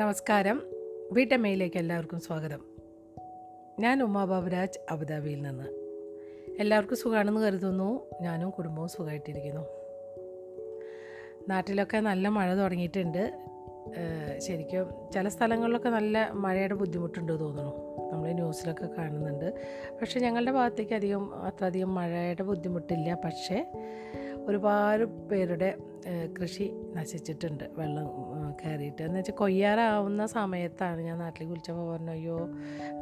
നമസ്കാരം. വീട്ടമ്മയിലേക്ക് എല്ലാവർക്കും സ്വാഗതം. ഞാൻ ഉമാ ബാബുരാജ് അബുദാബിയിൽ നിന്ന്. എല്ലാവർക്കും സുഖമാണെന്ന് കരുതുന്നു. ഞാനും കുടുംബവും സുഖമായിട്ടിരിക്കുന്നു നാട്ടിലൊക്കെ നല്ല മഴ തുടങ്ങിയിട്ടുണ്ട്. ശരിക്കും ചില സ്ഥലങ്ങളിലൊക്കെ നല്ല മഴയുടെ ബുദ്ധിമുട്ടുണ്ട് തോന്നുന്നു. നമ്മൾ ന്യൂസിലൊക്കെ കാണുന്നുണ്ട്. പക്ഷേ ഞങ്ങളുടെ ഭാഗത്തേക്ക് അധികം അത്രയധികം മഴയുടെ ബുദ്ധിമുട്ടില്ല. പക്ഷേ ഒരുപാട് പേരുടെ കൃഷി നശിച്ചിട്ടുണ്ട്. വെള്ളം കയറിയിട്ട്. എന്ന് വെച്ചാൽ കൊയ്യാറാവുന്ന സമയത്താണ് ഞാൻ നാട്ടിൽ കുളിച്ചപ്പോൾ പറഞ്ഞു അയ്യോ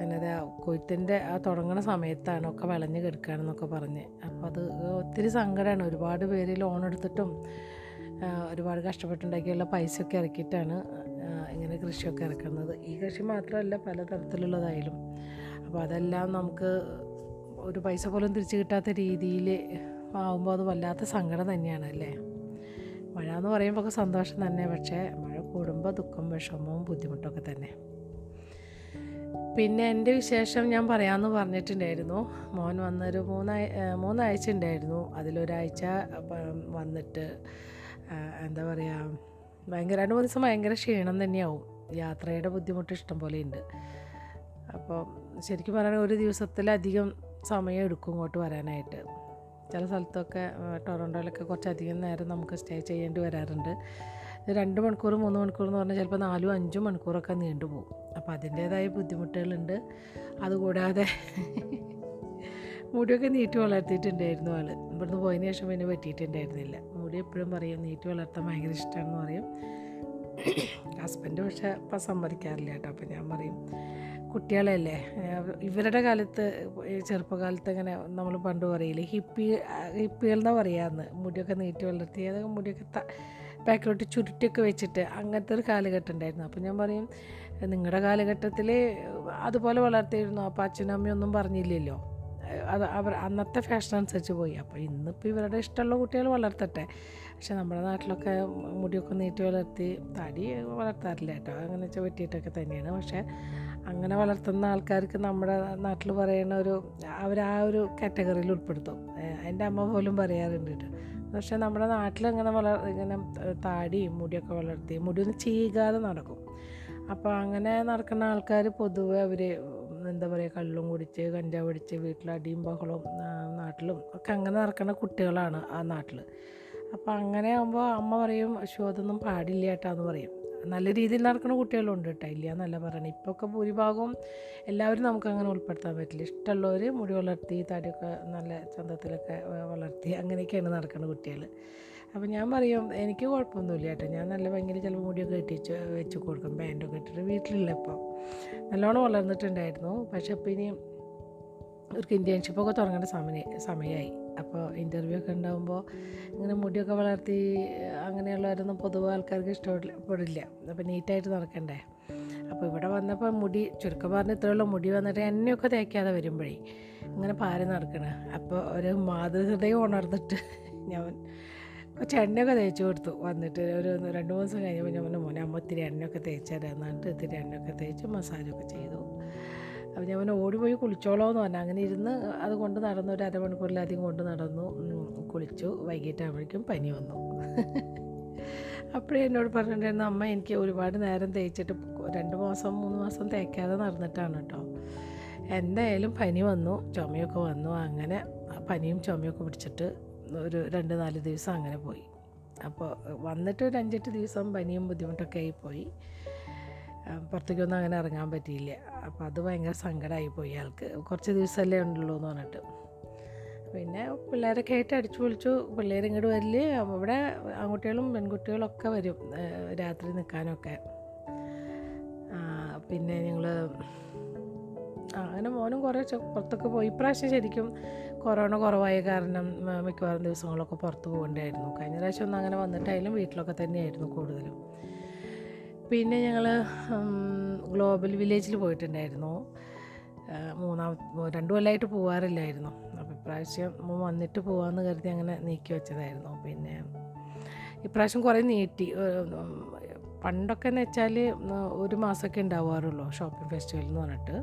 അങ്ങനെ കൊയ്ത്തിന്റെ ആ തുടങ്ങുന്ന സമയത്താണ് ഒക്കെ വിളഞ്ഞ് കിടക്കുകയാണെന്നൊക്കെ പറഞ്ഞ്. അപ്പോൾ അത് ഒത്തിരി സങ്കടമാണ് ഒരുപാട് പേര് ലോൺ എടുത്തിട്ടും ഒരുപാട് കഷ്ടപ്പെട്ടുണ്ടാക്കിയുള്ള പൈസയൊക്കെ ഇറക്കിയിട്ടാണ് ഇങ്ങനെ കൃഷിയൊക്കെ ഇറക്കുന്നത്. ഈ കൃഷി മാത്രമല്ല പലതരത്തിലുള്ളതായാലും അപ്പോൾ അതെല്ലാം നമുക്ക് ഒരു പൈസ പോലും തിരിച്ചു കിട്ടാത്ത രീതിയിൽ ആവുമ്പോൾ അത് വല്ലാത്ത സങ്കടം തന്നെയാണ് അല്ലേ? മഴ എന്ന് പറയുമ്പോൾ സന്തോഷം തന്നെ. പക്ഷേ മഴ കൂടുമ്പോൾ ദുഃഖം വിഷമവും ബുദ്ധിമുട്ടൊക്കെ തന്നെ. പിന്നെ എന്റെ വിശേഷം ഞാൻ പറയാമെന്ന് പറഞ്ഞിട്ടുണ്ടായിരുന്നു. മോൻ വന്നൊരു മൂന്നാഴ മൂന്നാഴ്ച ഉണ്ടായിരുന്നു. അതിലൊരാഴ്ച വന്നിട്ട് എന്താ പറയുക ഭയങ്കര രണ്ട് മൂന്ന് ദിവസം ഭയങ്കര ക്ഷീണം തന്നെയാവും. യാത്രയുടെ ബുദ്ധിമുട്ട് ഇഷ്ടം പോലെ ഉണ്ട്. അപ്പോൾ ശരിക്കും പറയുകയാണെങ്കിൽ ഒരു ദിവസത്തിലധികം സമയം എടുക്കും ഇങ്ങോട്ട് വരാനായിട്ട്. ചില സ്ഥലത്തൊക്കെ ടൊറന്റോയിലൊക്കെ കുറച്ചധികം നേരം നമുക്ക് സ്റ്റേ ചെയ്യേണ്ടി വരാറുണ്ട്. രണ്ട് മണിക്കൂർ മൂന്ന് മണിക്കൂർ എന്ന് പറഞ്ഞാൽ ചിലപ്പോൾ നാലും അഞ്ചും മണിക്കൂറൊക്കെ നീണ്ടുപോകും അപ്പോൾ അതിന്റേതായ ബുദ്ധിമുട്ടുകളുണ്ട്. അതുകൂടാതെ മുടിയൊക്കെ നീട്ടി വളർത്തിയിട്ടുണ്ടായിരുന്നു ആൾ ഇവിടുന്ന് പോയതിന് ശേഷം പിന്നെ പറ്റിയിട്ടുണ്ടായിരുന്നില്ല മുടി എപ്പോഴും പറയും നീട്ടി വളർത്താൻ ഭയങ്കര ഇഷ്ടമാണെന്ന് പറയും. ഹസ്ബൻഡ് പക്ഷേ ഇപ്പം സമ്മതിക്കാറില്ല കേട്ടോ. അപ്പം ഞാൻ പറയും കുട്ടികളല്ലേ? ഇവരുടെ കാലത്ത് ചെറുപ്പകാലത്ത് ഇങ്ങനെ നമ്മൾ പണ്ട് പറയില്ലേ ഹിപ്പി ഹിപ്പികൾ എന്നാ പറയാന്ന് മുടിയൊക്കെ നീട്ടി വളർത്തി അതൊക്കെ മുടിയൊക്കെ ത ബാക്കിലോട്ട് ചുരുട്ടിയൊക്കെ വെച്ചിട്ട് അങ്ങനത്തെ ഒരു കാലഘട്ടം ഉണ്ടായിരുന്നു. അപ്പോൾ ഞാൻ പറയും നിങ്ങളുടെ കാലഘട്ടത്തിൽ അതുപോലെ വളർത്തിയിരുന്നു അപ്പോൾ അച്ഛനും അമ്മയും ഒന്നും പറഞ്ഞില്ലല്ലോ. അത് അവർ അന്നത്തെ ഫാഷൻ അനുസരിച്ച് പോയി. അപ്പോൾ ഇന്നിപ്പോൾ ഇവരുടെ ഇഷ്ടമുള്ള കുട്ടികൾ വളർത്തട്ടെ. പക്ഷെ നമ്മുടെ നാട്ടിലൊക്കെ മുടിയൊക്കെ നീട്ടി വളർത്തി തടി വളർത്താറില്ല കേട്ടോ. അങ്ങനെ വെച്ചാൽ വെട്ടിയിട്ടൊക്കെ തന്നെയാണ്. പക്ഷേ അങ്ങനെ വളർത്തുന്ന ആൾക്കാർക്ക് നമ്മുടെ നാട്ടിൽ പറയുന്ന ഒരു അവർ ആ ഒരു കാറ്റഗറിയിൽ ഉൾപ്പെടുത്തും. എന്റെ അമ്മ പോലും പറയാറുണ്ട് കേട്ടോ. പക്ഷേ നമ്മുടെ നാട്ടിൽ ഇങ്ങനെ വളർ ഇങ്ങനെ താടിയും മുടിയൊക്കെ വളർത്തി മുടിയൊന്നും ചീകാതെ നടക്കും. അപ്പോൾ അങ്ങനെ നടക്കുന്ന ആൾക്കാർ പൊതുവെ അവർ എന്താ പറയുക കള്ളും കുടിച്ച് കഞ്ചാവ് പിടിച്ച് വീട്ടിലടിയും ബഹളവും നാട്ടിലും ഒക്കെ അങ്ങനെ നടക്കുന്ന കുട്ടികളാണ് ആ നാട്ടിൽ അപ്പോൾ അങ്ങനെ ആകുമ്പോൾ അമ്മ പറയും "ശ്ശോ, അതൊന്നും പാടില്ല ഏട്ടാന്ന് പറയും. നല്ല രീതിയിൽ നടക്കുന്ന കുട്ടികളുണ്ട് കേട്ടോ ഇല്ല എന്നല്ല പറയണേ. ഇപ്പോഴൊക്കെ ഭൂരിഭാഗവും എല്ലാവരും നമുക്ക് അങ്ങനെ ഉൾപ്പെടുത്താൻ പറ്റില്ല. ഇഷ്ടമുള്ളവർ മുടി വളർത്തി തടിയൊക്കെ നല്ല ചന്തത്തിലൊക്കെ വളർത്തി അങ്ങനെയൊക്കെയാണ് നടക്കുന്ന കുട്ടികൾ അപ്പോൾ ഞാൻ പറയും എനിക്ക് കുഴപ്പമൊന്നുമില്ല കേട്ടോ ഞാൻ നല്ല ഭയങ്കര ചിലപ്പോൾ മുടിയൊക്കെ കെട്ടിച്ച് വെച്ച് കൊടുക്കും. പാന്റൊക്കെ ഇട്ടിട്ട് വീട്ടിലുള്ള ഇപ്പോൾ നല്ലോണം വളർന്നിട്ടുണ്ടായിരുന്നു. പക്ഷെ അപ്പോൾ ഇനി ഒരു ഇന്റേൺഷിപ്പൊക്കെ തുടങ്ങേണ്ട സമയ സമയമായി അപ്പോൾ ഇന്റർവ്യൂ ഒക്കെ ഉണ്ടാകുമ്പോൾ ഇങ്ങനെ മുടിയൊക്കെ വളർത്തി അങ്ങനെയുള്ളവരൊന്നും പൊതുവെ ആൾക്കാർക്ക് ഇഷ്ടപ്പെടില്ല. അപ്പോൾ നീറ്റായിട്ട് നടക്കണ്ടേ? അപ്പോൾ ഇവിടെ വന്നപ്പോൾ മുടി ചുരുക്കം പറഞ്ഞ ഇത്രയുള്ള മുടി വന്നിട്ട് എന്നെയൊക്കെ തേക്കാതെ വരുമ്പോഴേ ഇങ്ങനെ പാരി നടക്കണേ. അപ്പോൾ ഒരു മാതൃഹൃദയം ഉണർന്നിട്ട് ഞാൻ കുറച്ച് എണ്ണയൊക്കെ തേച്ച് കൊടുത്തു. വന്നിട്ട് ഒരു രണ്ട് മൂന്ന് ദിവസം കഴിഞ്ഞപ്പോൾ ഞാൻ പറഞ്ഞു മോനെ അമ്മ ഇത്തിരി എണ്ണയൊക്കെ തേച്ചാൽ തരാം എന്നിട്ട് ഇത്തിരി എണ്ണയൊക്കെ തേച്ച് മസാജൊക്കെ ചെയ്തു. അപ്പോൾ ഞാൻ അവനെ ഓടിപ്പോയി കുളിച്ചോളോ എന്ന് പറഞ്ഞു. അങ്ങനെ ഇരുന്ന് അത് കൊണ്ട് നടന്നു ഒരു അരമണിക്കൂറിലധികം കൊണ്ട് നടന്നു. കുളിച്ചു. വൈകിട്ടാകുമ്പോഴേക്കും പനി വന്നു. അപ്പോഴേ എന്നോട് പറഞ്ഞിട്ടുണ്ടായിരുന്നു അമ്മ എനിക്ക് ഒരുപാട് നേരം തേച്ചിട്ട് രണ്ട് മാസം മൂന്ന് മാസം തേക്കാതെ നടന്നിട്ടാണ് കേട്ടോ. എന്തായാലും പനി വന്നു ചുമയൊക്കെ വന്നു. അങ്ങനെ പനിയും ചുമയൊക്കെ പിടിച്ചിട്ട് ഒരു രണ്ട് നാല് ദിവസം അങ്ങനെ പോയി. അപ്പോൾ വന്നിട്ട് ഒരു അഞ്ചെട്ട് ദിവസം പനിയും ബുദ്ധിമുട്ടൊക്കെ ആയി പോയി. ആ, പുറത്തേക്കൊന്നും അങ്ങനെ ഇറങ്ങാൻ പറ്റിയില്ല. അപ്പോൾ അത് ഭയങ്കര സങ്കടമായി പോയി. ആൾക്ക് കുറച്ച് ദിവസമല്ലേ ഉണ്ടുള്ളൂ എന്ന് പറഞ്ഞിട്ട്. പിന്നെ പിള്ളേരൊക്കെ ആയിട്ട് അടിച്ചു പൊളിച്ചു. പിള്ളേർ ഇങ്ങോട്ട് വരിൽ ഇവിടെ ആൺകുട്ടികളും പെൺകുട്ടികളും ഒക്കെ വരും രാത്രി നിൽക്കാനൊക്കെ പിന്നെ ഞങ്ങൾ അങ്ങനെ മോനും കുറേ പുറത്തൊക്കെ പോയി. ഇപ്രാവശ്യം ശരിക്കും കൊറോണ കുറവായ കാരണം മിക്കവാറും ദിവസങ്ങളൊക്കെ പുറത്ത് പോകേണ്ടായിരുന്നു കഴിഞ്ഞ പ്രാവശ്യം ഒന്നും അങ്ങനെ വന്നിട്ടായാലും വീട്ടിലൊക്കെ തന്നെയായിരുന്നു കൂടുതലും. പിന്നെ ഞങ്ങൾ ഗ്ലോബൽ വില്ലേജിൽ പോയിട്ടുണ്ടായിരുന്നു. മൂന്നാം രണ്ടു കൊല്ലമായിട്ട് പോവാറില്ലായിരുന്നു. അപ്പോൾ ഇപ്രാവശ്യം വന്നിട്ട് പോകാമെന്ന് കരുതി അങ്ങനെ നീക്കി വെച്ചതായിരുന്നു. പിന്നെ ഇപ്രാവശ്യം കുറേ നീട്ടി. പണ്ടൊക്കെ എന്ന് വെച്ചാൽ ഒരു മാസമൊക്കെ ഉണ്ടാവാറുള്ളൂ ഷോപ്പിംഗ് ഫെസ്റ്റിവൽ എന്ന് പറഞ്ഞിട്ട്.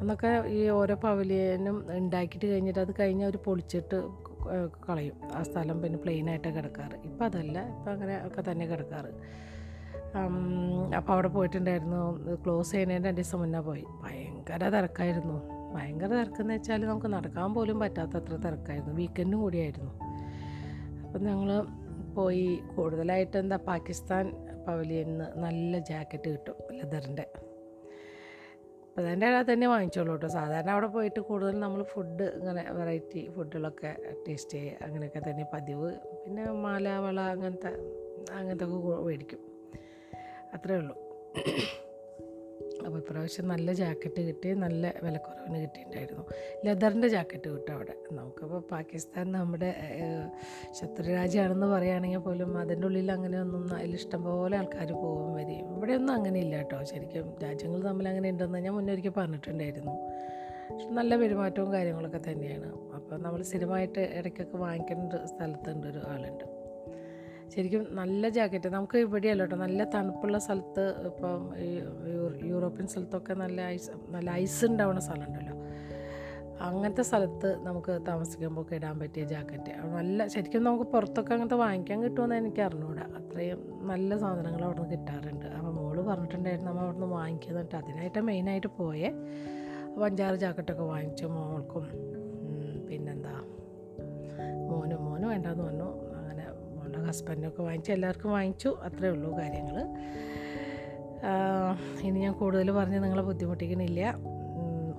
അന്നൊക്കെ ഈ ഓരോ പവലിയനും ഉണ്ടാക്കിയിട്ട് കഴിഞ്ഞിട്ട് അത് കഴിഞ്ഞ് അവർ പൊളിച്ചിട്ട് കളയും. ആ സ്ഥലം പിന്നെ പ്ലെയിനായിട്ട് കിടക്കാറ്. ഇപ്പം അതല്ല. ഇപ്പം അങ്ങനെ ഒക്കെ തന്നെ കിടക്കാറ്. അപ്പോൾ അവിടെ പോയിട്ടുണ്ടായിരുന്നു. ക്ലോസ് ചെയ്യുന്നതിന്റെ രണ്ട് ദിവസം മുന്നേ പോയി. ഭയങ്കര തിരക്കായിരുന്നു. ഭയങ്കര തിരക്കെന്ന് വെച്ചാൽ നമുക്ക് നടക്കാൻ പോലും പറ്റാത്തത്ര തിരക്കായിരുന്നു. വീക്കെൻഡും കൂടിയായിരുന്നു. അപ്പം ഞങ്ങൾ പോയി. കൂടുതലായിട്ട് എന്താ പാകിസ്ഥാൻ പവലിയിൽ നിന്ന് നല്ല ജാക്കറ്റ് കിട്ടും ലെതറിന്റെ അപ്പോൾ അതിന്റെ ഇടയിൽ തന്നെ വാങ്ങിച്ചോളൂ കേട്ടോ സാധാരണ അവിടെ പോയിട്ട് കൂടുതൽ നമ്മൾ ഫുഡ് ഇങ്ങനെ വെറൈറ്റി ഫുഡുകളൊക്കെ ടേസ്റ്റ് ചെയ്യുക അങ്ങനെയൊക്കെ തന്നെ പതിവ്. പിന്നെ മാല വള അങ്ങനത്തെ അങ്ങനത്തെ ഒക്കെ മേടിക്കും. അത്രേ ഉള്ളൂ. അപ്പോൾ ഇപ്രാവശ്യം നല്ല ജാക്കറ്റ് കിട്ടി നല്ല വിലക്കുറവിന് കിട്ടിയിട്ടുണ്ടായിരുന്നു. ലെതറിന്റെ ജാക്കറ്റ് കിട്ടും അവിടെ. നമുക്കിപ്പോൾ പാകിസ്ഥാൻ നമ്മുടെ ശത്രുരാജ്യമാണെന്ന് പറയുകയാണെങ്കിൽ പോലും അതിന്റെ ഉള്ളിൽ അങ്ങനെ അങ്ങനെയൊന്നും അതിൽ ഇഷ്ടംപോലെ ആൾക്കാർ പോകും വരികയും ഇവിടെയൊന്നും അങ്ങനെ ഇല്ല കേട്ടോ. ശരിക്കും രാജ്യങ്ങൾ തമ്മിൽ അങ്ങനെ ഉണ്ടെന്ന് ഞാൻ മുന്നേ ഒരിക്കൽ പറഞ്ഞിട്ടുണ്ടായിരുന്നു. നല്ല പെരുമാറ്റവും കാര്യങ്ങളൊക്കെ തന്നെയാണ്. അപ്പോൾ നമ്മൾ സ്ഥിരമായിട്ട് ഇടയ്ക്കൊക്കെ വാങ്ങിക്കേണ്ട സ്ഥലത്തുണ്ട് ഒരു ആളുണ്ട്. ശരിക്കും നല്ല ജാക്കറ്റ് നമുക്ക് ഇവിടെയല്ല കേട്ടോ നല്ല തണുപ്പുള്ള സ്ഥലത്ത് ഇപ്പം യൂറോപ്യൻ സ്ഥലത്തൊക്കെ നല്ല ഐസ് നല്ല ഐസ് ഉണ്ടാവുന്ന സ്ഥലമുണ്ടല്ലോ. അങ്ങനത്തെ സ്ഥലത്ത് നമുക്ക് താമസിക്കുമ്പോൾ ഇടാൻ പറ്റിയ ജാക്കറ്റ് നല്ല ശരിക്കും നമുക്ക് പുറത്തൊക്കെ അങ്ങനത്തെ വാങ്ങിക്കാൻ കിട്ടുമെന്ന് എനിക്ക് അറിഞ്ഞൂടാ. അത്രയും നല്ല സാധനങ്ങൾ അവിടെ നിന്ന് കിട്ടാറുണ്ട്. അപ്പോൾ മോൾ പറഞ്ഞിട്ടുണ്ടായിരുന്നു നമ്മൾ അവിടെ നിന്ന് വാങ്ങിക്കുന്നിട്ട് അതിനായിട്ട് മെയിനായിട്ട് പോയേ. അപ്പോൾ അഞ്ചാറ് ജാക്കറ്റൊക്കെ വാങ്ങിച്ചു മോൾക്കും. പിന്നെന്താ? മോനും മോനും വേണ്ടാന്ന് പറഞ്ഞു. ഹസ്ബൻഡൊക്കെ വാങ്ങിച്ചു എല്ലാവർക്കും വാങ്ങിച്ചു. അത്രേ ഉള്ളൂ കാര്യങ്ങൾ ഇനി ഞാൻ കൂടുതൽ പറഞ്ഞ് നിങ്ങളെ ബുദ്ധിമുട്ടിക്കണില്ല.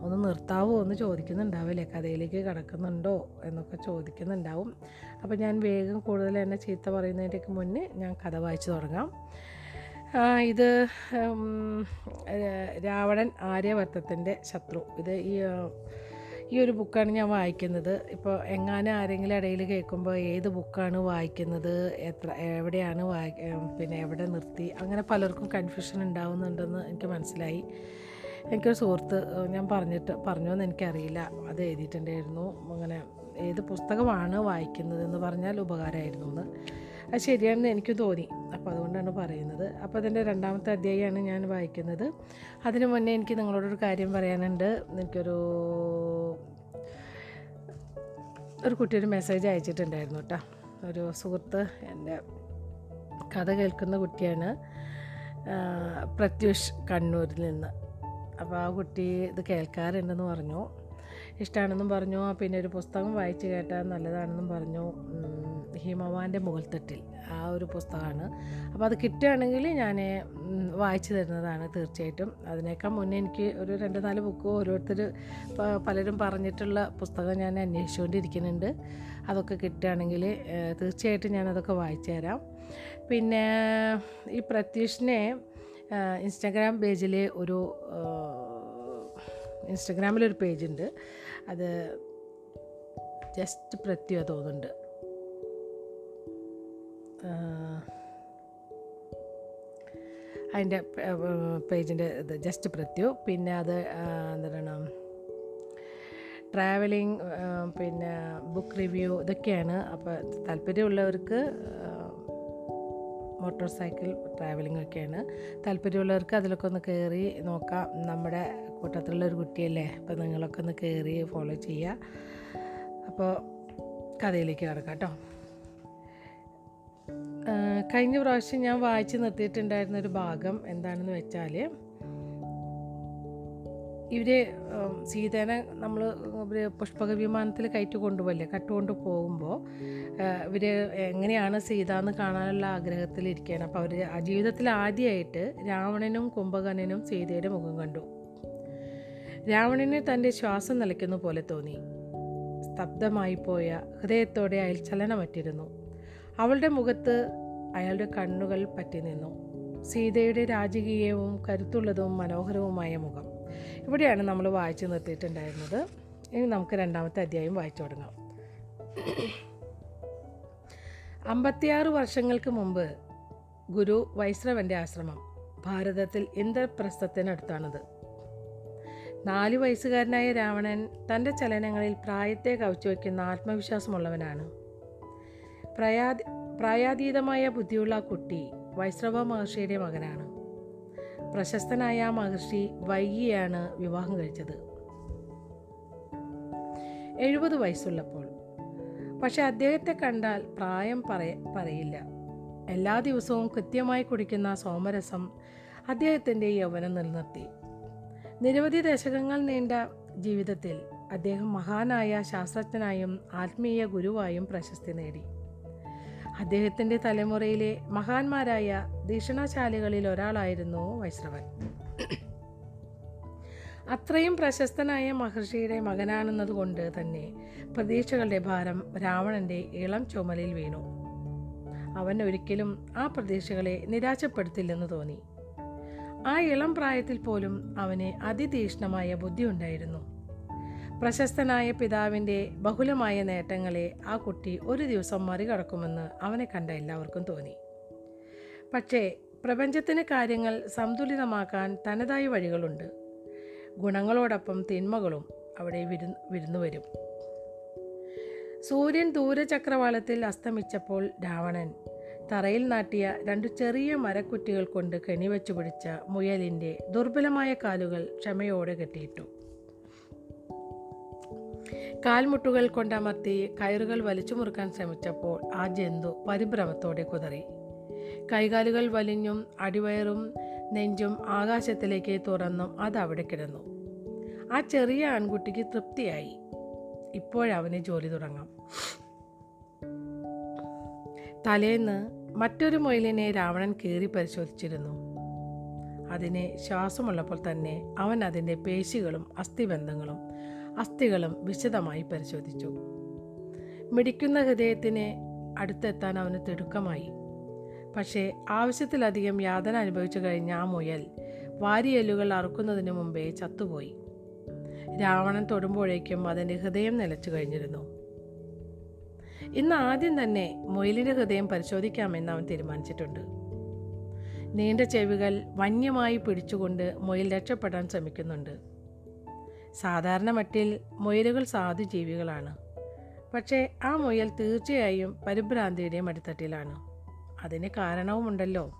ഒന്ന് നിർത്താവോ എന്ന് ചോദിക്കുന്നുണ്ടാവില്ലേ? കഥയിലേക്ക് കിടക്കുന്നുണ്ടോ എന്നൊക്കെ ചോദിക്കുന്നുണ്ടാവും. അപ്പോൾ ഞാൻ വേഗം കൂടുതൽ എന്നെ ചീത്ത പറയുന്നതിന്റെയൊക്കെ മുന്നേ ഞാൻ കഥ വായിച്ചു തുടങ്ങാം. ഇത് രാവണൻ ആര്യവർത്തത്തിന്റെ ശത്രു. ഇത് ഈ ഈ ഒരു ബുക്കാണ് ഞാൻ വായിക്കുന്നത്. ഇപ്പോൾ എങ്ങാനും ആരെങ്കിലും ഇടയിൽ കേൾക്കുമ്പോൾ ഏത് ബുക്കാണ് വായിക്കുന്നത് എത്ര എവിടെയാണ് വായി പിന്നെ എവിടെ നിർത്തി അങ്ങനെ പലർക്കും കൺഫ്യൂഷൻ ഉണ്ടാവുന്നുണ്ടെന്ന് എനിക്ക് മനസ്സിലായി. എനിക്കൊരു സുഹൃത്ത് ഞാൻ പറഞ്ഞിട്ട് പറഞ്ഞോ എന്ന് എനിക്കറിയില്ല. അത് എഴുതിയിട്ടുണ്ടായിരുന്നു. അങ്ങനെ ഏത് പുസ്തകമാണ് വായിക്കുന്നത് എന്ന് പറഞ്ഞാൽ ഉപകാരമായിരുന്നു എന്ന് അത് ശരിയാണെന്ന് എനിക്ക് തോന്നി. അപ്പോൾ അതുകൊണ്ടാണ് പറയുന്നത്. അപ്പോൾ അതിന്റെ രണ്ടാമത്തെ അധ്യായമാണ് ഞാൻ വായിക്കുന്നത്. അതിനു മുന്നേ എനിക്ക് നിങ്ങളോടൊരു കാര്യം പറയാനുണ്ട്. എനിക്കൊരു ഒരു കുട്ടി ഒരു മെസ്സേജ് അയച്ചിട്ടുണ്ടായിരുന്നു കേട്ടോ ഒരു സുഹൃത്ത് എന്റെ കഥ കേൾക്കുന്ന കുട്ടിയാണ് പ്രത്യുഷ് കണ്ണൂരിൽ നിന്ന്. അപ്പോൾ ആ കുട്ടി ഇത് കേൾക്കാറുണ്ടെന്ന് പറഞ്ഞു. ഇഷ്ടമാണെന്നും പറഞ്ഞു. പിന്നെ ഒരു പുസ്തകം വായിച്ച് കേട്ടാൽ നല്ലതാണെന്നും പറഞ്ഞു. ഹിമവാന്റെ മുകൾത്തട്ടിൽ ആ ഒരു പുസ്തകമാണ്. അപ്പോൾ അത് കിട്ടുകയാണെങ്കിൽ ഞാൻ വായിച്ചു തരുന്നതാണ് തീർച്ചയായിട്ടും. അതിനേക്കാൾ മുന്നേ എനിക്ക് ഒരു രണ്ട് നാല് ബുക്ക് ഓരോരുത്തർ പലരും പറഞ്ഞിട്ടുള്ള പുസ്തകം ഞാൻ അന്വേഷിച്ചുകൊണ്ടിരിക്കുന്നുണ്ട്. അതൊക്കെ കിട്ടുകയാണെങ്കിൽ തീർച്ചയായിട്ടും ഞാനതൊക്കെ വായിച്ചു തരാം. പിന്നെ ഈ പ്രത്യൂഷിനെ ഇൻസ്റ്റാഗ്രാം പേജിൽ ഒരു ഇൻസ്റ്റഗ്രാമിലൊരു പേജുണ്ട്. അത് ജസ്റ്റ് പ്രത്യുവ തോന്നുന്നുണ്ട്. അതിന്റെ പേജിന്റെ ഇത് ജസ്റ്റ് പ്രത്യു. പിന്നെ അത് എന്താണ് ട്രാവലിംഗ് പിന്നെ ബുക്ക് റിവ്യൂ ഇതൊക്കെയാണ്. അപ്പോൾ താല്പര്യമുള്ളവർക്ക് മോട്ടോർ സൈക്കിൾ ട്രാവലിംഗ് ഒക്കെയാണ്. താല്പര്യമുള്ളവർക്ക് അതിലൊക്കെ ഒന്ന് കയറി നോക്കാം. നമ്മുടെ കൂട്ടത്തിലുള്ള ഒരു കുട്ടിയല്ലേ? അപ്പോൾ നിങ്ങളൊക്കെ ഒന്ന് കയറി ഫോളോ ചെയ്യുക അപ്പോൾ കഥയിലേക്ക് കിടക്കാം കേട്ടോ. കഴിഞ്ഞ പ്രാവശ്യം ഞാൻ വായിച്ച് നിർത്തിയിട്ടുണ്ടായിരുന്ന ഒരു ഭാഗം എന്താണെന്ന് വെച്ചാൽ ഇവർ സീതേനെ നമ്മൾ പുഷ്പക വിമാനത്തിൽ കയറ്റി കൊണ്ടുപോകല്ലേ കട്ടുകൊണ്ട് പോകുമ്പോൾ ഇവർ എങ്ങനെയാണ് സീത എന്ന് കാണാനുള്ള ആഗ്രഹത്തിലിരിക്കുകയാണ് അപ്പോൾ അവർ ജീവിതത്തിൽ ആദ്യമായിട്ട് രാവണനും കുംഭകർണനും സീതയുടെ മുഖം കണ്ടു. രാവണന് തന്റെ ശ്വാസം നിലയ്ക്കുന്ന പോലെ തോന്നി. സ്തബ്ധമായി പോയ ഹൃദയത്തോടെ അയൽ ചലനമറ്റിരുന്നു അവളുടെ മുഖത്ത് അയാളുടെ കണ്ണുകൾ പറ്റി നിന്നു. സീതയുടെ രാജകീയവും കരുത്തുള്ളതും മനോഹരവുമായ മുഖം. ഇവിടെയാണ് നമ്മൾ വായിച്ചു നിർത്തിയിട്ടുണ്ടായിരുന്നത്. ഇനി നമുക്ക് രണ്ടാമത്തെ അധ്യായം വായിച്ചു തുടങ്ങാം. അമ്പത്തിയാറ് വർഷങ്ങൾക്ക് മുമ്പ് ഗുരു വൈശ്രവന്റെ ആശ്രമം ഭാരതത്തിൽ ഇന്ദ്രപ്രസ്ഥത്തിനടുത്താണത്. നാല് വയസ്സുകാരനായ രാവണൻ തന്റെ ചലനങ്ങളിൽ പ്രായത്തെ കവച്ചു വയ്ക്കുന്ന ആത്മവിശ്വാസമുള്ളവനാണ്. പ്രയാതി പ്രായാതീതമായ ബുദ്ധിയുള്ള കുട്ടി വൈശ്രവ മഹർഷിയുടെ മകനാണ്. പ്രശസ്തനായ മഹർഷി വൈകിയാണ് വിവാഹം കഴിച്ചത്. എഴുപത് വയസ്സുള്ളപ്പോൾ. പക്ഷെ അദ്ദേഹത്തെ കണ്ടാൽ പ്രായം പറയ പറയില്ല. എല്ലാ ദിവസവും കൃത്യമായി കുടിക്കുന്ന സോമരസം അദ്ദേഹത്തിന്റെ യൗവനം നിലനിർത്തി. നിരവധി ദശകങ്ങൾ നീണ്ട ജീവിതത്തിൽ അദ്ദേഹം മഹാനായ ശാസ്ത്രജ്ഞനായും ആത്മീയ ഗുരുവായും പ്രശസ്തി നേടി. അദ്ദേഹത്തിന്റെ തലമുറയിലെ മഹാന്മാരായ ദീക്ഷണശാലികളിൽ ഒരാളായിരുന്നു വൈശ്രവൻ അത്രയും പ്രശസ്തനായ മഹർഷിയുടെ മകനാണെന്നതുകൊണ്ട് തന്നെ പ്രതീക്ഷകളുടെ ഭാരം രാവണന്റെ ഇളം ചുമലിൽ വീണു. അവൻ ഒരിക്കലും ആ പ്രതീക്ഷകളെ നിരാശപ്പെടുത്തില്ലെന്ന് തോന്നി. ആ ഇളം പ്രായത്തിൽ പോലും അവന് അതിതീക്ഷ്ണമായ ബുദ്ധിയുണ്ടായിരുന്നു പ്രശസ്തനായ പിതാവിന്റെ ബഹുലമായ നേട്ടങ്ങളെ ആ കുട്ടി ഒരു ദിവസം മറികടക്കുമെന്ന് അവനെ കണ്ട എല്ലാവർക്കും തോന്നി. പക്ഷേ പ്രപഞ്ചത്തിന് കാര്യങ്ങൾ സന്തുലിതമാക്കാൻ തനതായ വഴികളുണ്ട്. ഗുണങ്ങളോടൊപ്പം തിന്മകളും അവിടെ വിരു വിരുന്നു വരും. സൂര്യൻ ദൂരചക്രവാളത്തിൽ അസ്തമിച്ചപ്പോൾ രാവണൻ തറയിൽ നാട്ടിയ രണ്ടു ചെറിയ മരക്കുറ്റികൾ കൊണ്ട് കെണിവെച്ചു പിടിച്ച മുയലിന്റെ ദുർബലമായ കാലുകൾ ക്ഷമയോടെ കെട്ടിയിട്ടു. കാൽമുട്ടുകൾ കൊണ്ടമർത്തി കയറുകൾ വലിച്ചു മുറുക്കാൻ ശ്രമിച്ചപ്പോൾ ആ ജന്തു പരിഭ്രമത്തോടെ കുതറി. കൈകാലുകൾ വലിഞ്ഞും അടിവയറും നെഞ്ചും ആകാശത്തിലേക്ക് തുറന്നും അതവിടെ കിടന്നു. ആ ചെറിയ ആൺകുട്ടിക്ക് തൃപ്തിയായി. ഇപ്പോഴവന് ജോലി തുടങ്ങാം. തലേന്ന് മറ്റൊരു മൊയിലിനെ രാവണൻ കീറി പരിശോധിച്ചിരുന്നു. അതിന് ശ്വാസമുള്ളപ്പോൾ തന്നെ അവൻ അതിന്റെ പേശികളും അസ്ഥിബന്ധങ്ങളും അസ്ഥികളും വിശദമായി പരിശോധിച്ചു. മിടിക്കുന്ന ഹൃദയത്തിന് അടുത്തെത്താൻ അവന് തിടുക്കമായി. പക്ഷേ ആവശ്യത്തിലധികം യാതന അനുഭവിച്ചു കഴിഞ്ഞ ആ മുയൽ വാരിയെല്ലുകൾ അറുക്കുന്നതിന് മുമ്പേ ചത്തുപോയി. രാവണൻ തൊടുമ്പോഴേക്കും അതിന്റെ ഹൃദയം നിലച്ചു കഴിഞ്ഞിരുന്നു. ഇന്ന് ആദ്യം തന്നെ മുയലിന്റെ ഹൃദയം പരിശോധിക്കാമെന്ന് അവൻ തീരുമാനിച്ചിട്ടുണ്ട്. നീണ്ട ചെവികൾ വന്യമായി പിടിച്ചുകൊണ്ട് മുയൽ രക്ഷപ്പെടാൻ ശ്രമിക്കുന്നുണ്ട്. സാധാരണ മട്ടിൽ മുയലുകൾ സാധു ജീവികളാണ്. പക്ഷേ ആ മുയൽ തീർച്ചയായും പരിഭ്രാന്തിയുടെ മടിത്തട്ടിലാണ് അതിന് കാരണവുമുണ്ടല്ലോ.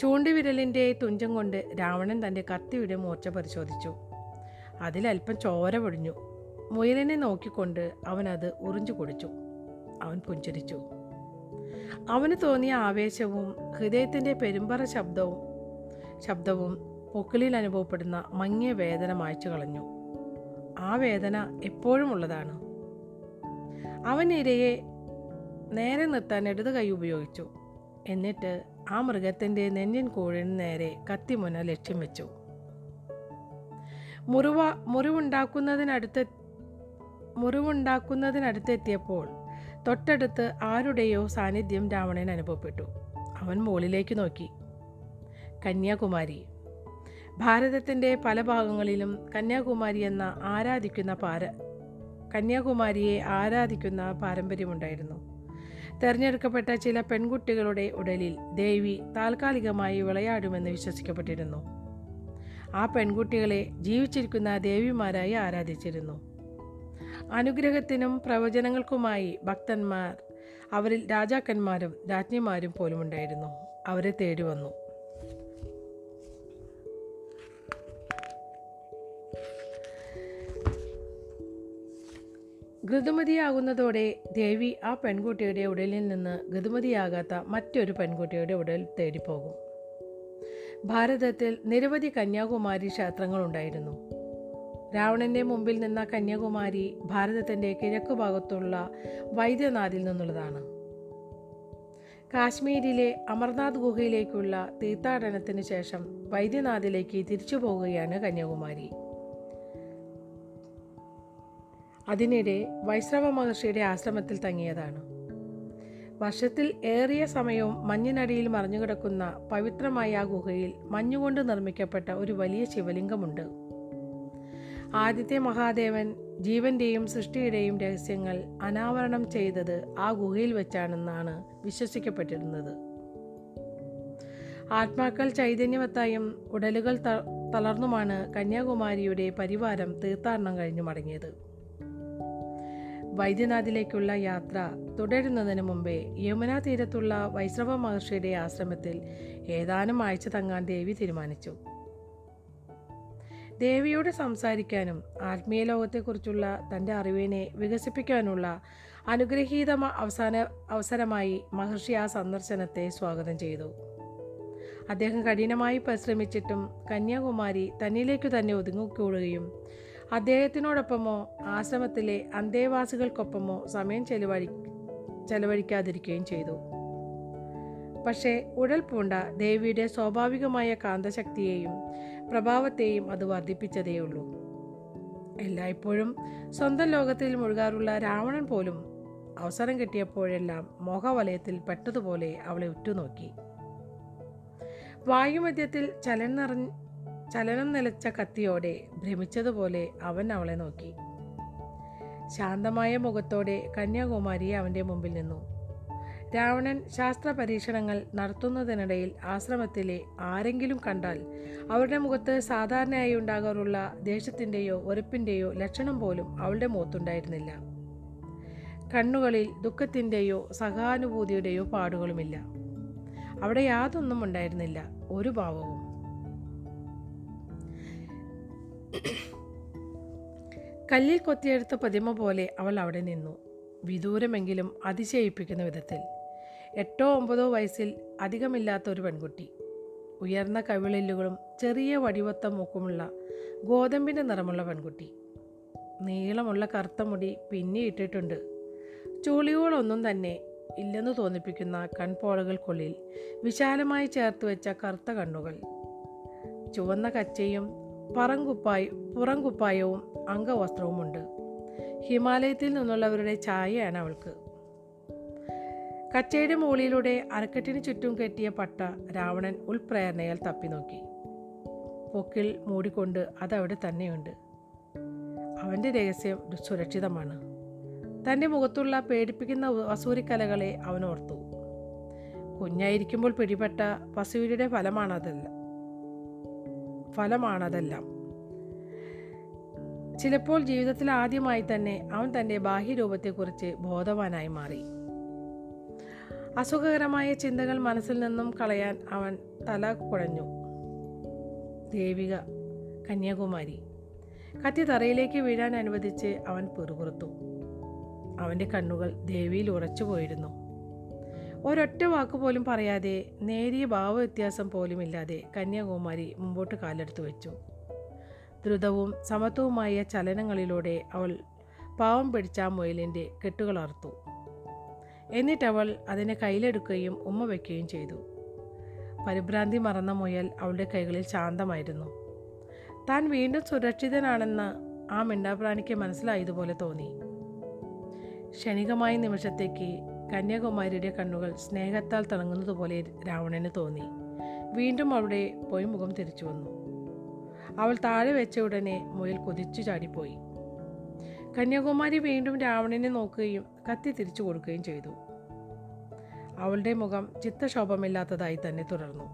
ചൂണ്ടുവിരലിന്റെ തുഞ്ചം കൊണ്ട് രാവണൻ തന്റെ കത്തിയുടെ മൂർച്ച പരിശോധിച്ചു. അതിലല്പം ചോര പൊടിഞ്ഞു. മുയലിനെ നോക്കിക്കൊണ്ട് അവൻ അത് ഉറിഞ്ചു കുടിച്ചു. അവൻ പുഞ്ചിരിച്ചു. അവന് തോന്നിയ ആവേശവും ഹൃദയത്തിന്റെ പെരുമ്പറ ശബ്ദവും ശബ്ദവും പൊക്കിളിൽ അനുഭവപ്പെടുന്ന മങ്ങിയ വേദന മായ്ച്ചു കളഞ്ഞു. ആ വേദന എപ്പോഴും ഉള്ളതാണ്. അവൻ ഇരയെ നേരെ നിർത്താൻ ഇടത് കൈ ഉപയോഗിച്ചു. എന്നിട്ട് ആ മൃഗത്തിന്റെ നെഞ്ഞൻ കോഴിന് നേരെ കത്തിമുന ലക്ഷ്യം വെച്ചു. മുറിവ മുറിവുണ്ടാക്കുന്നതിനടുത്ത് മുറിവുണ്ടാക്കുന്നതിനടുത്തെത്തിയപ്പോൾ തൊട്ടടുത്ത് ആരുടെയോ സാന്നിധ്യം രാവണൻ അനുഭവപ്പെട്ടു. അവൻ മുകളിലേക്ക് നോക്കി. കന്യാകുമാരി ഭാരതത്തിന്റെ പല ഭാഗങ്ങളിലും കന്യാകുമാരി എന്ന ആരാധിക്കുന്ന പാര കന്യാകുമാരിയെ ആരാധിക്കുന്ന പാരമ്പര്യമുണ്ടായിരുന്നു. തെരഞ്ഞെടുക്കപ്പെട്ട ചില പെൺകുട്ടികളുടെ ഉടലിൽ ദേവി താൽക്കാലികമായി വിളയാടുമെന്ന് വിശ്വസിക്കപ്പെട്ടിരുന്നു. ആ പെൺകുട്ടികളെ ജീവിച്ചിരിക്കുന്ന ദേവിമാരായി ആരാധിച്ചിരുന്നു. അനുഗ്രഹത്തിനും പ്രവചനങ്ങൾക്കുമായി ഭക്തന്മാർ അവരിൽ രാജാക്കന്മാരും രാജ്ഞിമാരും പോലും ഉണ്ടായിരുന്നു അവരെ തേടി വന്നു ഋതുമതിയാകുന്നതോടെ ദേവി ആ പെൺകുട്ടിയുടെ ഉടലിൽ നിന്ന് ഋതുമതിയാകാത്ത മറ്റൊരു പെൺകുട്ടിയുടെ ഉടൽ തേടിപ്പോകും. ഭാരതത്തിൽ നിരവധി കന്യാകുമാരി ക്ഷേത്രങ്ങളുണ്ടായിരുന്നു. രാവണന്റെ മുമ്പിൽ നിന്ന കന്യാകുമാരി ഭാരതത്തിന്റെ കിഴക്കു ഭാഗത്തുള്ള വൈദ്യനാഥിൽ നിന്നുള്ളതാണ്. കാശ്മീരിലെ അമർനാഥ് ഗുഹയിലേക്കുള്ള തീർത്ഥാടനത്തിന് ശേഷം വൈദ്യനാഥിലേക്ക് തിരിച്ചു പോവുകയാണ് കന്യാകുമാരി. അതിനിടെ വൈശ്രവ മഹർഷിയുടെ ആശ്രമത്തിൽ തങ്ങിയതാണ്. വർഷത്തിൽ ഏറിയ സമയവും മഞ്ഞിനടിയിൽ മറിഞ്ഞുകിടക്കുന്ന പവിത്രമായ ആ ഗുഹയിൽ മഞ്ഞുകൊണ്ട് നിർമ്മിക്കപ്പെട്ട ഒരു വലിയ ശിവലിംഗമുണ്ട്. ആദ്യത്തെ മഹാദേവൻ ജീവന്റെയും സൃഷ്ടിയുടെയും രഹസ്യങ്ങൾ അനാവരണം ചെയ്തത് ആ ഗുഹയിൽ വെച്ചാണെന്നാണ് വിശ്വസിക്കപ്പെട്ടിരുന്നത്. ആത്മാക്കൾ ചൈതന്യവത്തായും ഉടലുകൾ തളർന്നുമാണ് കന്യാകുമാരിയുടെ പരിവാരം തീർത്ഥാടനം കഴിഞ്ഞു മടങ്ങിയത്. വൈദ്യനാഥിലേക്കുള്ള യാത്ര തുടരുന്നതിന് മുമ്പേ യമുനാ തീരത്തുള്ള വൈശ്രവ മഹർഷിയുടെ ആശ്രമത്തിൽ ഏതാനും ആഴ്ച തങ്ങാൻ ദേവി തീരുമാനിച്ചു. ദേവിയോട് സംസാരിക്കാനും ആത്മീയ ലോകത്തെക്കുറിച്ചുള്ള തന്റെ അറിവിനെ വികസിപ്പിക്കാനുള്ള അനുഗ്രഹീത അവസാന അവസരമായി മഹർഷി ആ സന്ദർശനത്തെ സ്വാഗതം ചെയ്തു. അദ്ദേഹം കഠിനമായി പരിശ്രമിച്ചിട്ടും കന്യാകുമാരി തന്നിലേക്കു തന്നെ ഒതുങ്ങിക്കൂടുകയും അദ്ദേഹത്തിനോടൊപ്പമോ ആശ്രമത്തിലെ അന്തേവാസികൾക്കൊപ്പമോ സമയം ചെലവഴി ചെലവഴിക്കാതിരിക്കുകയും ചെയ്തു. പക്ഷേ ഉടൽ പൂണ്ട ദേവിയുടെ സ്വാഭാവികമായ കാന്തശക്തിയെയും പ്രഭാവത്തെയും അത് വർദ്ധിപ്പിച്ചതേയുള്ളൂ. എല്ലായ്പ്പോഴും സ്വന്തം ലോകത്തിൽ മുഴുകാറുള്ള രാവണൻ പോലും അവസരം കിട്ടിയപ്പോഴെല്ലാം മോഹവലയത്തിൽ പെട്ടതുപോലെ അവളെ ഉറ്റുനോക്കി. വായുമധ്യത്തിൽ ചലൻ നിറഞ്ഞ ചലനം നിലച്ച കത്തിയോടെ ഭ്രമിച്ചതുപോലെ അവൻ അവളെ നോക്കി. ശാന്തമായ മുഖത്തോടെ കന്യാകുമാരി അവന്റെ മുമ്പിൽ നിന്നു. രാവണൻ ശാസ്ത്ര പരീക്ഷണങ്ങൾ നടത്തുന്നതിനിടയിൽ ആശ്രമത്തിലെ ആരെങ്കിലും കണ്ടാൽ അവരുടെ മുഖത്ത് സാധാരണയായി ഉണ്ടാകാറുള്ള ദേഷ്യത്തിന്റെയോ വെറുപ്പിന്റെയോ ലക്ഷണം പോലും അവളുടെ മുഖത്തുണ്ടായിരുന്നില്ല. കണ്ണുകളിൽ ദുഃഖത്തിന്റെയോ സഹാനുഭൂതിയുടെയോ പാടുകളുമില്ല. അവിടെ യാതൊന്നും ഉണ്ടായിരുന്നില്ല. ഒരു ഭാവവും. കല്ലിൽ കൊത്തിയെടുത്ത പ്രതിമ പോലെ അവൾ അവിടെ നിന്നു. വിദൂരമെങ്കിലും അതിശയിപ്പിക്കുന്ന വിധത്തിൽ. എട്ടോ ഒമ്പതോ വയസ്സിൽ അധികമില്ലാത്ത ഒരു പെൺകുട്ടി. ഉയർന്ന കവിളില്ലുകളും ചെറിയ വടിവത്ത മൂക്കുമുള്ള ഗോതമ്പിന്റെ നിറമുള്ള പെൺകുട്ടി. നീളമുള്ള കറുത്ത മുടി പിന്നെ ഇട്ടിട്ടുണ്ട്. ചൂളികളൊന്നും തന്നെ ഇല്ലെന്ന് തോന്നിപ്പിക്കുന്ന കൺപോളകൾക്കുള്ളിൽ വിശാലമായി ചേർത്ത് വെച്ച കറുത്ത കണ്ണുകൾ. ചുവന്ന കച്ചയും പറങ്കുപ്പായ പുറംകുപ്പായവും അംഗവസ്ത്രവുമുണ്ട്. ഹിമാലയത്തിൽ നിന്നുള്ളവരുടെ ചായയാണ് അവൾക്ക്. കച്ചയുടെ മുകളിലൂടെ അരക്കെട്ടിന് ചുറ്റും കെട്ടിയ പട്ട രാവണൻ ഉൾപ്രേരണയാൽ തപ്പി നോക്കി. പൊക്കിൽ മൂടിക്കൊണ്ട് അതവിടെ തന്നെയുണ്ട്. അവന്റെ രഹസ്യം സുരക്ഷിതമാണ്. തന്റെ മുഖത്തുള്ള പേടിപ്പിക്കുന്ന വസൂരിക്കലകളെ അവൻ ഓർത്തു. കുഞ്ഞായിരിക്കുമ്പോൾ പിടിപെട്ട വസൂരിയുടെ ഫലമാണതല്ല. ഫലമാണതെല്ലാം. ചിലപ്പോൾ ജീവിതത്തിൽ ആദ്യമായി തന്നെ അവൻ തന്റെ ബാഹ്യരൂപത്തെക്കുറിച്ച് ബോധവാനായി മാറി. അസുഖകരമായ ചിന്തകൾ മനസ്സിൽ നിന്നും കളയാൻ അവൻ തല കുഴഞ്ഞു. ദേവിക കന്യാകുമാരി കത്തി തറയിലേക്ക് വീഴാൻ അനുവദിച്ച് അവൻ പിറുപുറത്തു. അവന്റെ കണ്ണുകൾ ദേവിയിൽ ഉറച്ചുപോയിരുന്നു. ഒരൊറ്റ വാക്ക് പോലും പറയാതെ നേരിയ ഭാവവ്യത്യാസം പോലുമില്ലാതെ കന്യാകുമാരി മുമ്പോട്ട് കാലെടുത്തു വെച്ചു. ദ്രുതവും സമത്വവുമായ ചലനങ്ങളിലൂടെ അവൾ പാവം പിടിച്ച മുയലിന്റെ കെട്ടുകളർത്തു എന്നിട്ടവൾ അതിനെ കയ്യിലെടുക്കുകയും ഉമ്മ വയ്ക്കുകയും ചെയ്തു. പരിഭ്രാന്തി മറന്ന മുയൽ അവളുടെ കൈകളിൽ ശാന്തമായിരുന്നു. താൻ വീണ്ടും സുരക്ഷിതനാണെന്ന് ആ മിണ്ടാപ്രാണിക്ക് മനസ്സിലായതുപോലെ തോന്നി. ക്ഷണികമായ നിമിഷത്തേക്ക് കന്യാകുമാരിയുടെ കണ്ണുകൾ സ്നേഹത്താൽ തിളങ്ങുന്നതുപോലെ രാവണന് തോന്നി. വീണ്ടും അവിടെ പോയി മുഖം തിരിച്ചു വന്നു. അവൾ താഴെ വെച്ച ഉടനെ മുയൽ കുതിച്ചു ചാടിപ്പോയി. കന്യാകുമാരി വീണ്ടും രാവണനെ നോക്കുകയും കത്തി തിരിച്ചു കൊടുക്കുകയും ചെയ്തു. അവളുടെ മുഖം ചിത്തശോഭമില്ലാത്തതായി തന്നെ തുടർന്നു.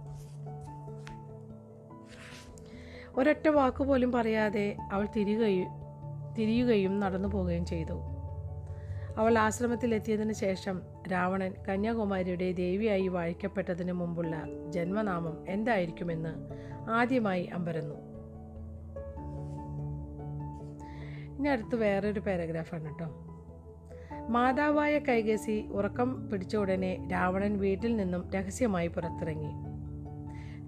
ഒരൊറ്റ വാക്കുപോലും പറയാതെ അവൾ തിരികയും തിരിയുകയും നടന്നു പോവുകയും ചെയ്തു. അവൾ ആശ്രമത്തിലെത്തിയതിനു ശേഷം രാവണൻ കന്യാകുമാരിയുടെ ദേവിയായി വാഴിക്കപ്പെട്ടതിന് മുമ്പുള്ള ജന്മനാമം എന്തായിരിക്കുമെന്ന് ആദ്യമായി അമ്പരന്നു. ഇനി അടുത്ത് വേറൊരു പാരഗ്രാഫാണ് കേട്ടോ. മാതാവായ കൈകേസി ഉറക്കം പിടിച്ച ഉടനെ രാവണൻ വീട്ടിൽ നിന്നും രഹസ്യമായി പുറത്തിറങ്ങി.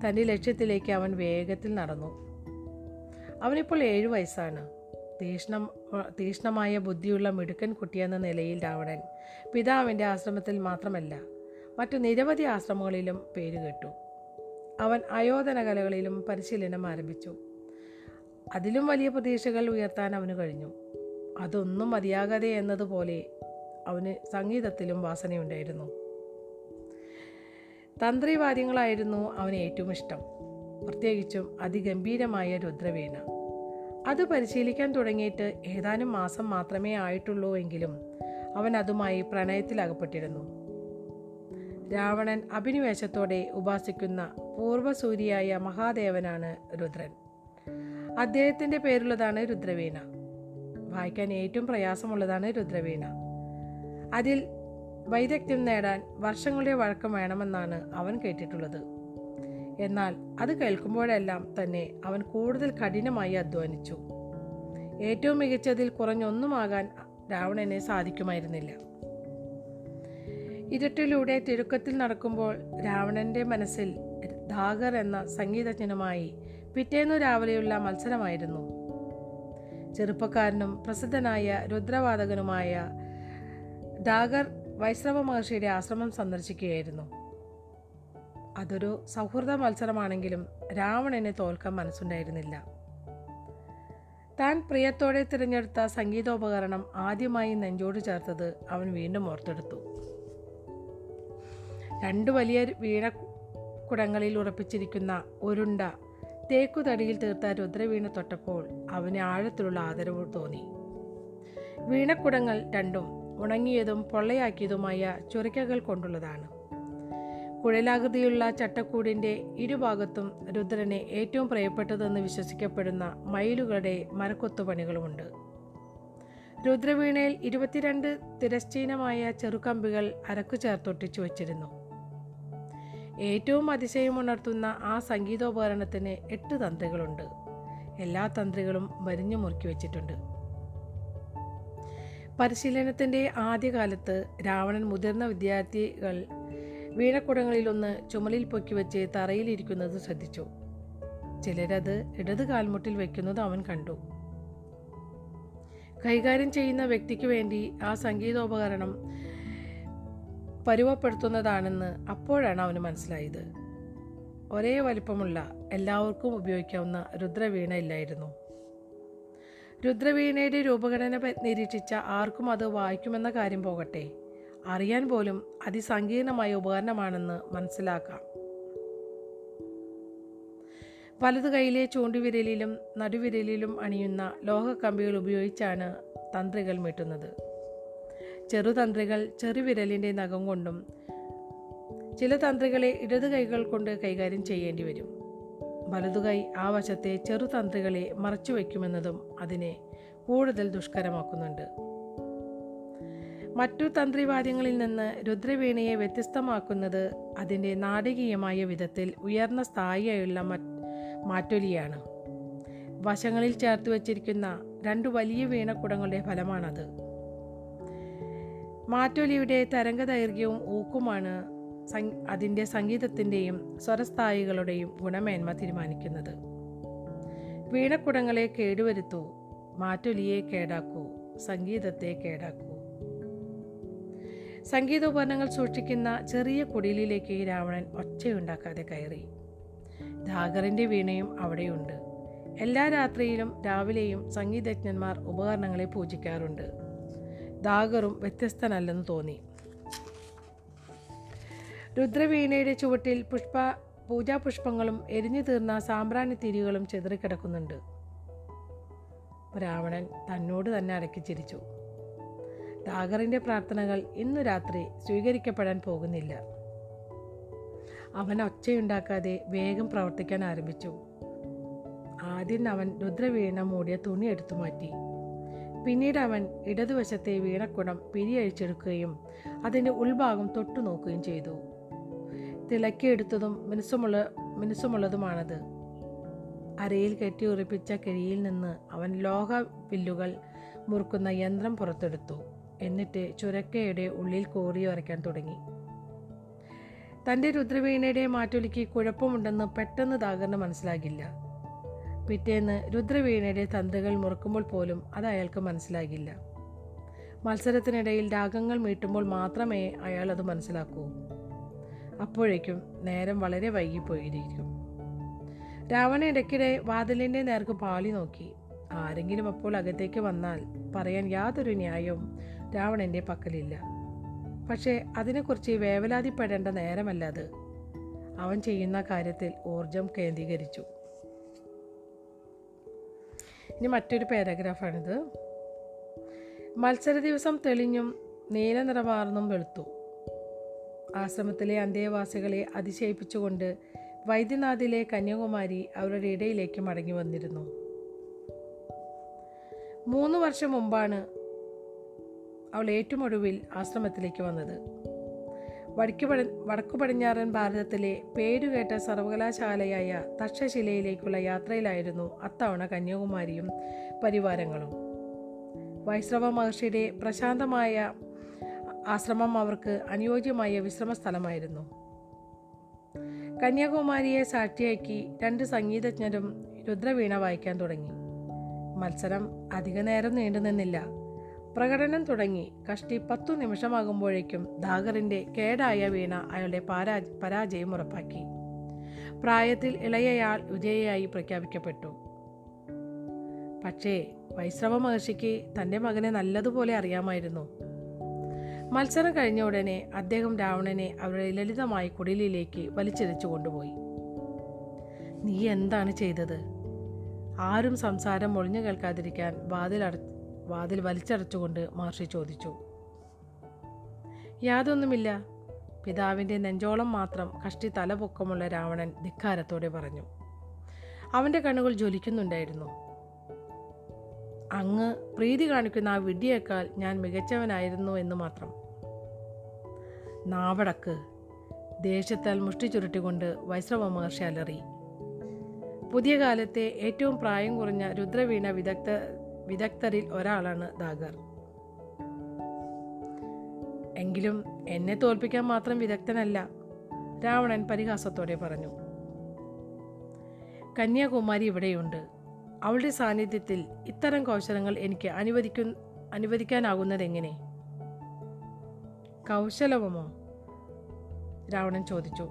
തന്റെ ലക്ഷ്യത്തിലേക്ക് അവൻ വേഗത്തിൽ നടന്നു. അവനിപ്പോൾ ഏഴു വയസ്സാണ്. തീഷ്ണം തീഷ്ണമായ ബുദ്ധിയുള്ള മിടുക്കൻ കുട്ടിയെന്ന നിലയിൽ രാവണൻ പിതാവിന്റെ ആശ്രമത്തിൽ മാത്രമല്ല മറ്റു നിരവധി ആശ്രമങ്ങളിലും പേരുകേട്ടു അവൻ അയോധന കലകളിലും പരിശീലനം ആരംഭിച്ചു. അതിലും വലിയ പ്രതീക്ഷകൾ ഉയർത്താൻ അവന് കഴിഞ്ഞു. അതൊന്നും മതിയാകാതെ എന്നതുപോലെ അവന് സംഗീതത്തിലും വാസനയുണ്ടായിരുന്നു. തന്ത്രിവാദ്യങ്ങളായിരുന്നു അവന് ഏറ്റവും ഇഷ്ടം. പ്രത്യേകിച്ചും അതിഗംഭീരമായ രുദ്രവീണ അത് പരിശീലിക്കാൻ തുടങ്ങിയിട്ട് ഏതാനും മാസം മാത്രമേ ആയിട്ടുള്ളൂ എങ്കിലും അവൻ അതുമായി പ്രണയത്തിലകപ്പെട്ടിരുന്നു. രാവണൻ അഭിനിവേശത്തോടെ ഉപാസിക്കുന്ന പൂർവസൂരിയായ മഹാദേവനാണ് രുദ്രൻ. അദ്ദേഹത്തിന്റെ പേരുള്ളതാണ് രുദ്രവീണ. വായിക്കാൻ ഏറ്റവും പ്രയാസമുള്ളതാണ് രുദ്രവീണ. അതിൽ വൈദഗ്ധ്യം നേടാൻ വർഷങ്ങളുടെ വഴക്കം വേണമെന്നാണ് അവൻ കേട്ടിട്ടുള്ളത്. എന്നാൽ അത് കേൾക്കുമ്പോഴെല്ലാം തന്നെ അവൻ കൂടുതൽ കഠിനമായി അധ്വാനിച്ചു. ഏറ്റവും മികച്ചതിൽ കുറഞ്ഞൊന്നുമാകാൻ രാവണനെ സാധിക്കുമായിരുന്നില്ല. ഇരുട്ടിലൂടെ തിടുക്കത്തിൽ നടക്കുമ്പോൾ രാവണന്റെ മനസ്സിൽ ധാഗർ എന്ന സംഗീതജ്ഞനുമായി പിറ്റേന്നു രാവിലെയുള്ള മത്സരമായിരുന്നു. ചെറുപ്പക്കാരനും പ്രസിദ്ധനായ രുദ്രവാദകനുമായ ധാഗർ വൈശ്രവ മഹർഷിയുടെ ആശ്രമം സന്ദർശിക്കുകയായിരുന്നു. അതൊരു സൗഹൃദ മത്സരമാണെങ്കിലും രാവണനെ തോൽക്കാൻ മനസ്സുണ്ടായിരുന്നില്ല. താൻ പ്രിയത്തോടെ തിരഞ്ഞെടുത്ത സംഗീതോപകരണം ആദ്യമായി നെഞ്ചോട് ചേർത്തത് അവൻ വീണ്ടും ഓർത്തെടുത്തു. രണ്ട് വലിയ വീണക്കുടങ്ങളിൽ ഉറപ്പിച്ചിരിക്കുന്ന ഒരുണ്ട തേക്കുതടിയിൽ തീർത്ത രുദ്രവീണ തൊട്ടപ്പോൾ അവന് ആഴത്തിലുള്ള ആദരവ് തോന്നി. വീണക്കുടങ്ങൾ രണ്ടും ഉണങ്ങിയതും പൊള്ളയാക്കിയതുമായ ചുരക്കകൾ കൊണ്ടുള്ളതാണ്. കുഴലാകൃതിയുള്ള ചട്ടക്കൂടിന്റെ ഇരുഭാഗത്തും രുദ്രനെ ഏറ്റവും പ്രിയപ്പെട്ടതെന്ന് വിശ്വസിക്കപ്പെടുന്ന മയിലുകളുടെ മരക്കൊത്തുപണികളുമുണ്ട്. രുദ്രവീണയിൽ ഇരുപത്തിരണ്ട് തിരശ്ചീനമായ ചെറുകമ്പികൾ അരക്കു ചേർത്തൊട്ടിച്ചു വച്ചിരുന്നു. ഏറ്റവും അതിശയമുണർത്തുന്ന ആ സംഗീതോപകരണത്തിന് എട്ട് തന്ത്രികളുണ്ട്. എല്ലാ തന്ത്രികളും വരിഞ്ഞു മുറുക്കി വച്ചിട്ടുണ്ട്. പരിശീലനത്തിന്റെ ആദ്യകാലത്ത് രാവണൻ മുതിർന്ന വിദ്യാർത്ഥികൾ വീണക്കുടങ്ങളിലൊന്ന് ചുമലിൽ പൊക്കി വെച്ച് തറയിലിരിക്കുന്നത് ശ്രദ്ധിച്ചു. ചിലരത് ഇടത് കാൽമുട്ടിൽ വയ്ക്കുന്നത് അവൻ കണ്ടു. കൈകാര്യം ചെയ്യുന്ന വ്യക്തിക്ക് വേണ്ടി ആ സംഗീതോപകരണം പരുവപ്പെടുത്തുന്നതാണെന്ന് അപ്പോഴാണ് അവന് മനസ്സിലായത്. ഒരേ വലിപ്പമുള്ള എല്ലാവർക്കും ഉപയോഗിക്കാവുന്ന രുദ്രവീണ ഇല്ലായിരുന്നു. രുദ്രവീണയുടെ രൂപഘടന നിരീക്ഷിച്ച ആർക്കും അത് വായിക്കുമെന്ന കാര്യം പോകട്ടെ. അറിയാൻ പോലും അതിസങ്കീർണമായ ഉപകരണമാണെന്ന് മനസ്സിലാക്കാം. വലതു കൈയിലെ ചൂണ്ടുവിരലിലും നടുവിരലിലും അണിയുന്ന ലോഹക്കമ്പികൾ ഉപയോഗിച്ചാണ് തന്ത്രികൾ മീട്ടുന്നത് ചെറുതന്ത്രികൾ ചെറുവിരലിന്റെ നഖം കൊണ്ടും ചില തന്ത്രികളെ ഇടതു കൈകൾ കൊണ്ട് കൈകാര്യം ചെയ്യേണ്ടി വരും. വലതുകൈ ആ വശത്തെ ചെറുതന്ത്രികളെ മറച്ചു വയ്ക്കുമെന്നതും അതിനെ കൂടുതൽ ദുഷ്കരമാക്കുന്നുണ്ട്. മറ്റു തന്ത്രിവാദ്യങ്ങളിൽ നിന്ന് രുദ്രവീണയെ വ്യത്യസ്തമാക്കുന്നത് അതിന്റെ നാടകീയമായ വിധത്തിൽ ഉയർന്ന സ്ഥായിയായുള്ള മറ്റ് മാറ്റൊലിയാണ്. വശങ്ങളിൽ ചേർത്ത് വച്ചിരിക്കുന്ന രണ്ട് വലിയ വീണക്കുടങ്ങളുടെ ഫലമാണത്. മാറ്റൊലിയുടെ തരംഗദൈർഘ്യവും ഊക്കുമാണ് അതിന്റെ സംഗീതത്തിന്റെയും സ്വരസ്ഥായികളുടെയും ഗുണമേന്മ തീരുമാനിക്കുന്നത്. വീണക്കുടങ്ങളെ കേടുവരുത്തൂ മാറ്റൊലിയെ കേടാക്കൂ സംഗീതത്തെ കേടാക്കൂ. സംഗീതോപകരണങ്ങൾ സൂക്ഷിക്കുന്ന ചെറിയ കുടിലിലേക്ക് രാവണൻ ഒച്ചയുണ്ടാക്കാതെ കയറി. ധാഗറിന്റെ വീണയും അവിടെയുണ്ട്. എല്ലാ രാത്രിയിലും രാവിലെയും സംഗീതജ്ഞന്മാർ ഉപകരണങ്ങളെ പൂജിക്കാറുണ്ട്. ദാഗറും വ്യത്യസ്തനല്ലെന്ന് തോന്നി. രുദ്രവീണയുടെ ചുവട്ടിൽ പുഷ്പ പൂജാപുഷ്പങ്ങളും എരിഞ്ഞു തീർന്ന സാമ്പ്രാണി തിരികളും ചെതറിക്കിടക്കുന്നുണ്ട്. രാവണൻ തന്നോട് തന്നെ അടക്കി ചിരിച്ചു. ദാഗറിന്റെ പ്രാർത്ഥനകൾ ഇന്നു രാത്രി സ്വീകരിക്കപ്പെടാൻ പോകുന്നില്ല. അവൻ ഒച്ചയുണ്ടാക്കാതെ വേഗം പ്രവർത്തിക്കാൻ ആരംഭിച്ചു. ആദ്യം അവൻ രുദ്രവീണ മൂടിയ തുണി എടുത്തു മാറ്റി. പിന്നീട് അവൻ ഇടതുവശത്തെ വീണക്കുടം പിരിയഴിച്ചെടുക്കുകയും അതിന്റെ ഉൾഭാഗം തൊട്ടു നോക്കുകയും ചെയ്തു. തിളക്കിയെടുത്തതും മിനുസമുള്ള മിനുസമുള്ളതുമാണത്. അരയിൽ കെട്ടി ഉറപ്പിച്ച കിഴിയിൽ നിന്ന് അവൻ ലോഹ വില്ലുകൾ മുറുക്കുന്ന യന്ത്രം പുറത്തെടുത്തു. എന്നിട്ട് ചുരക്കയുടെ ഉള്ളിൽ കോറി ഉറയ്ക്കാൻ തുടങ്ങി. തന്റെ രുദ്രവീണയുടെ മാറ്റൊലിക്ക് കുഴപ്പമുണ്ടെന്ന് പെട്ടെന്ന് ദാഗറിന് മനസ്സിലാകില്ല. പിറ്റേന്ന് രുദ്രവീണയുടെ തന്തുകൾ മുറുക്കുമ്പോൾ പോലും അത് അയാൾക്ക് മനസ്സിലാകില്ല. മത്സരത്തിനിടയിൽ രാഗങ്ങൾ മീട്ടുമ്പോൾ മാത്രമേ അയാൾ അത് മനസ്സിലാക്കൂ. അപ്പോഴേക്കും നേരം വളരെ വൈകിപ്പോയിരിക്കും. രാവണ ഇടയ്ക്കിടെ വാതിലിന്റെ നേർക്ക് പാളി നോക്കി. ആരെങ്കിലും അപ്പോൾ അകത്തേക്ക് വന്നാൽ പറയാൻ യാതൊരു ന്യായവും രാവണന്റെ പക്കലില്ല. പക്ഷേ അതിനെക്കുറിച്ച് വേവലാതിപ്പെടേണ്ട നേരമല്ല അത്. അവൻ ചെയ്യുന്ന കാര്യത്തിൽ ഊർജം കേന്ദ്രീകരിച്ചു. ഇനി മറ്റൊരു പാരഗ്രാഫാണിത്. മത്സര ദിവസം തെളിഞ്ഞും നീല നിറമാർന്നും വെളുത്തു. ആശ്രമത്തിലെ അന്തേവാസികളെ അതിശയിപ്പിച്ചുകൊണ്ട് വൈദ്യനാഥിലെ കന്യാകുമാരി അവരുടെ ഇടയിലേക്ക് മടങ്ങി വന്നിരുന്നു. മൂന്ന് വർഷം മുമ്പാണ് അവൾ ഏറ്റവും ഒടുവിൽ ആശ്രമത്തിലേക്ക് വന്നത്. വടക്കു പടി വടക്കു പടിഞ്ഞാറൻ ഭാരതത്തിലെ പേരുകേട്ട സർവകലാശാലയായ തക്ഷശിലയിലേക്കുള്ള യാത്രയിലായിരുന്നു അത്തവണ കന്യാകുമാരിയും പരിവാരങ്ങളും. വൈശ്രവ മഹർഷിയുടെ പ്രശാന്തമായ ആശ്രമം അവർക്ക് അനുയോജ്യമായ വിശ്രമ സ്ഥലമായിരുന്നു കന്യാകുമാരിയെ സാക്ഷിയാക്കി രണ്ട് സംഗീതജ്ഞരും രുദ്രവീണ വായിക്കാൻ തുടങ്ങി. മത്സരം അധികനേരം നീണ്ടു നിന്നില്ല പ്രകടനം തുടങ്ങി. കഷ്ടി പത്തു നിമിഷമാകുമ്പോഴേക്കും ദാഗറിന്റെ കേടായ വീണ അയാളുടെ പാരാ പരാജയം ഉറപ്പാക്കി. പ്രായത്തിൽ ഇളയയാൾ വിജയയായി പ്രഖ്യാപിക്കപ്പെട്ടു. പക്ഷേ വൈശ്രവ മഹർഷിക്ക് തന്റെ മകനെ നല്ലതുപോലെ അറിയാമായിരുന്നു. മത്സരം കഴിഞ്ഞ ഉടനെ അദ്ദേഹം രാവണനെ അവരുടെ ലളിതമായ കുടിലിലേക്ക് വലിച്ചിഴച്ചു കൊണ്ടുപോയി. നീ എന്താണ് ചെയ്തത്? ആരും സംസാരം ഒളിഞ്ഞു കേൾക്കാതിരിക്കാൻ വാതിൽ വാതിൽ വലിച്ചടച്ചുകൊണ്ട് മഹർഷി ചോദിച്ചു യാതൊന്നുമില്ല. പിതാവിന്റെ നെഞ്ചോളം മാത്രം കഷ്ടി തലപൊക്കമുള്ള രാവണൻ ധിക്കാരത്തോടെ പറഞ്ഞു അവന്റെ കണ്ണുകൾ ജ്വലിക്കുന്നുണ്ടായിരുന്നു. അങ്ങ് പ്രീതി കാണിക്കുന്ന ആ വിഡിയേക്കാൾ ഞാൻ മികച്ചവനായിരുന്നു എന്ന് മാത്രം. നാവടക്ക്. ദേഷ്യത്താൽ മുഷ്ടി ചുരുട്ടിക്കൊണ്ട് വൈശ്രവ മഹർഷി അലറി പുതിയ കാലത്തെ ഏറ്റവും പ്രായം കുറഞ്ഞ രുദ്രവീണ വിദഗ്ധ വിദഗ്ധരിൽ ഒരാളാണ് ദാഗർ. എങ്കിലും എന്നെ തോൽപ്പിക്കാൻ മാത്രം വിദഗ്ധനല്ല രാവണൻ പരിഹാസത്തോടെ പറഞ്ഞു. കന്യാകുമാരി ഇവിടെയുണ്ട്. അവളുടെ സാന്നിധ്യത്തിൽ ഇത്തരം കൗശലങ്ങൾ എനിക്ക് അനുവദിക്കു അനുവദിക്കാനാകുന്നതെങ്ങനെ? കൗശലവുമോ? രാവണൻ ചോദിച്ചു.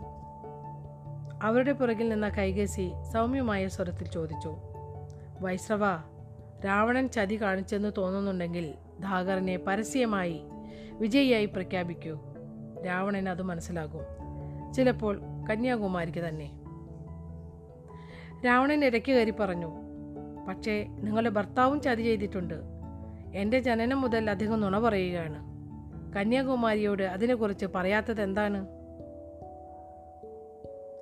അവരുടെ പുറകിൽ നിന്ന കൈകേസി സൗമ്യമായ സ്വരത്തിൽ ചോദിച്ചു. വൈശ്രവ രാവണൻ ചതി കാണിച്ചെന്ന് തോന്നുന്നുണ്ടെങ്കിൽ ധാഗറിനെ പരസ്യമായി വിജയിയായി പ്രഖ്യാപിക്കൂ. രാവണൻ അത് മനസ്സിലാകും. ചിലപ്പോൾ കന്യാകുമാരിക്ക് തന്നെ. രാവണൻ ഇടയ്ക്ക് കയറി പറഞ്ഞു പക്ഷേ നിങ്ങളുടെ ഭർത്താവും ചതി ചെയ്തിട്ടുണ്ട്. എന്റെ ജനനം മുതൽ അദ്ദേഹം നുണ പറയുകയാണ്. കന്യാകുമാരിയോട് അതിനെക്കുറിച്ച് പറയാത്തത് എന്താണ്?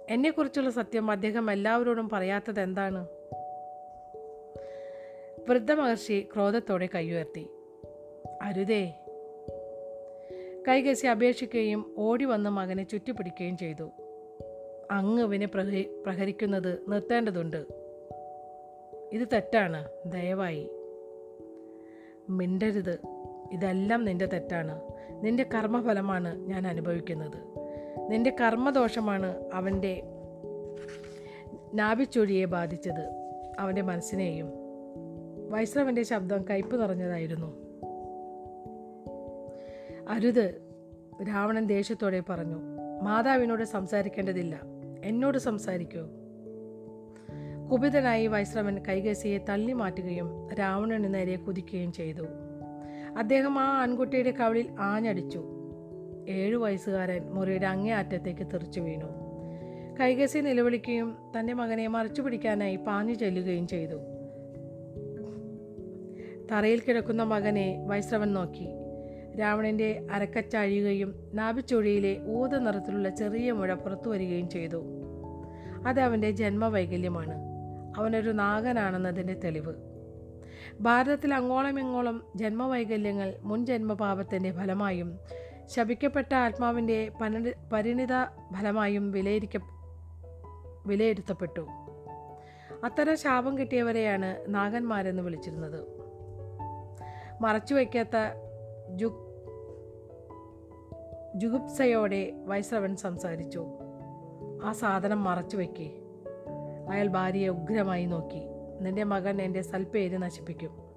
എന്നെക്കുറിച്ചുള്ള സത്യം അദ്ദേഹം എല്ലാവരോടും പറയാത്തത് എന്താണ്? വൃദ്ധ മഹർഷി ക്രോധത്തോടെ കൈയുയർത്തി. അരുതേ. കൈകസി അപേക്ഷിക്കുകയും ഓടി വന്ന് മകനെ ചുറ്റിപ്പിടിക്കുകയും ചെയ്തു. അങ്ങ് ഇവനെ പ്രഹരി പ്രഹരിക്കുന്നത് നിർത്തേണ്ടതുണ്ട്. ഇത് തെറ്റാണ്. ദയവായി. മിണ്ടരുത്. ഇതെല്ലാം നിന്റെ തെറ്റാണ്. നിന്റെ കർമ്മഫലമാണ് ഞാൻ അനുഭവിക്കുന്നത്. നിന്റെ കർമ്മദോഷമാണ് അവന്റെ നാഭിച്ചൊഴിയെ ബാധിച്ചത്. അവന്റെ മനസ്സിനെയും വൈശ്രവന്റെ ശബ്ദം കയ്പ് നിറഞ്ഞതായിരുന്നു. അരുത് രാവണൻ ദേഷ്യത്തോടെ പറഞ്ഞു മാതാവിനോട് സംസാരിക്കേണ്ടതില്ല. എന്നോട് സംസാരിക്കൂ. കുപിതനായി വൈശ്രവൻ കൈകസിയെ തള്ളി മാറ്റുകയും രാവണന് നേരെ കുതിക്കുകയും ചെയ്തു. അദ്ദേഹം ആ ആൺകുട്ടിയുടെ കവളിൽ ആഞ്ഞടിച്ചു. ഏഴു വയസ്സുകാരൻ മുറിയുടെ അങ്ങേ അറ്റത്തേക്ക് തെറിച്ചു വീണു. കൈകസി നിലവിളിക്കുകയും തന്റെ മകനെ മറിച്ചു പിടിക്കാനായി പാഞ്ഞു ചെല്ലുകയും ചെയ്തു. തറയിൽ കിടക്കുന്ന മകനെ വൈശ്രവൻ നോക്കി. രാവണന്റെ അരക്കച്ചഴിയുകയും നാഭിച്ചൊഴിയിലെ ഊത നിറത്തിലുള്ള ചെറിയ മുഴ പുറത്തു വരികയും ചെയ്തു. അത് അവന്റെ ജന്മവൈകല്യമാണ്. അവനൊരു നാഗനാണെന്നതിന്റെ തെളിവ്. ഭാരതത്തിൽ അങ്ങോളം ഇങ്ങോളം ജന്മവൈകല്യങ്ങൾ മുൻ ജന്മപാപത്തിന്റെ ഫലമായും ശപിക്കപ്പെട്ട ആത്മാവിന്റെ പരിണിത ഫലമായും വിലയിരിക്ക വിലയിരുത്തപ്പെട്ടു. അത്തരം ശാപം കിട്ടിയവരെയാണ് നാഗന്മാരെന്ന് വിളിച്ചിരുന്നത്. മറച്ചുവെക്കാത്ത ജു ജുഗുപ്സയോടെ വൈശ്രവൻ സംസാരിച്ചു. ആ സാധനം മറച്ചു വയ്ക്കേ. അയാൾ ഭാര്യയെ ഉഗ്രമായി നോക്കി. നിന്റെ മകൻ എന്റെ സൽപ്പേര് നശിപ്പിക്കും.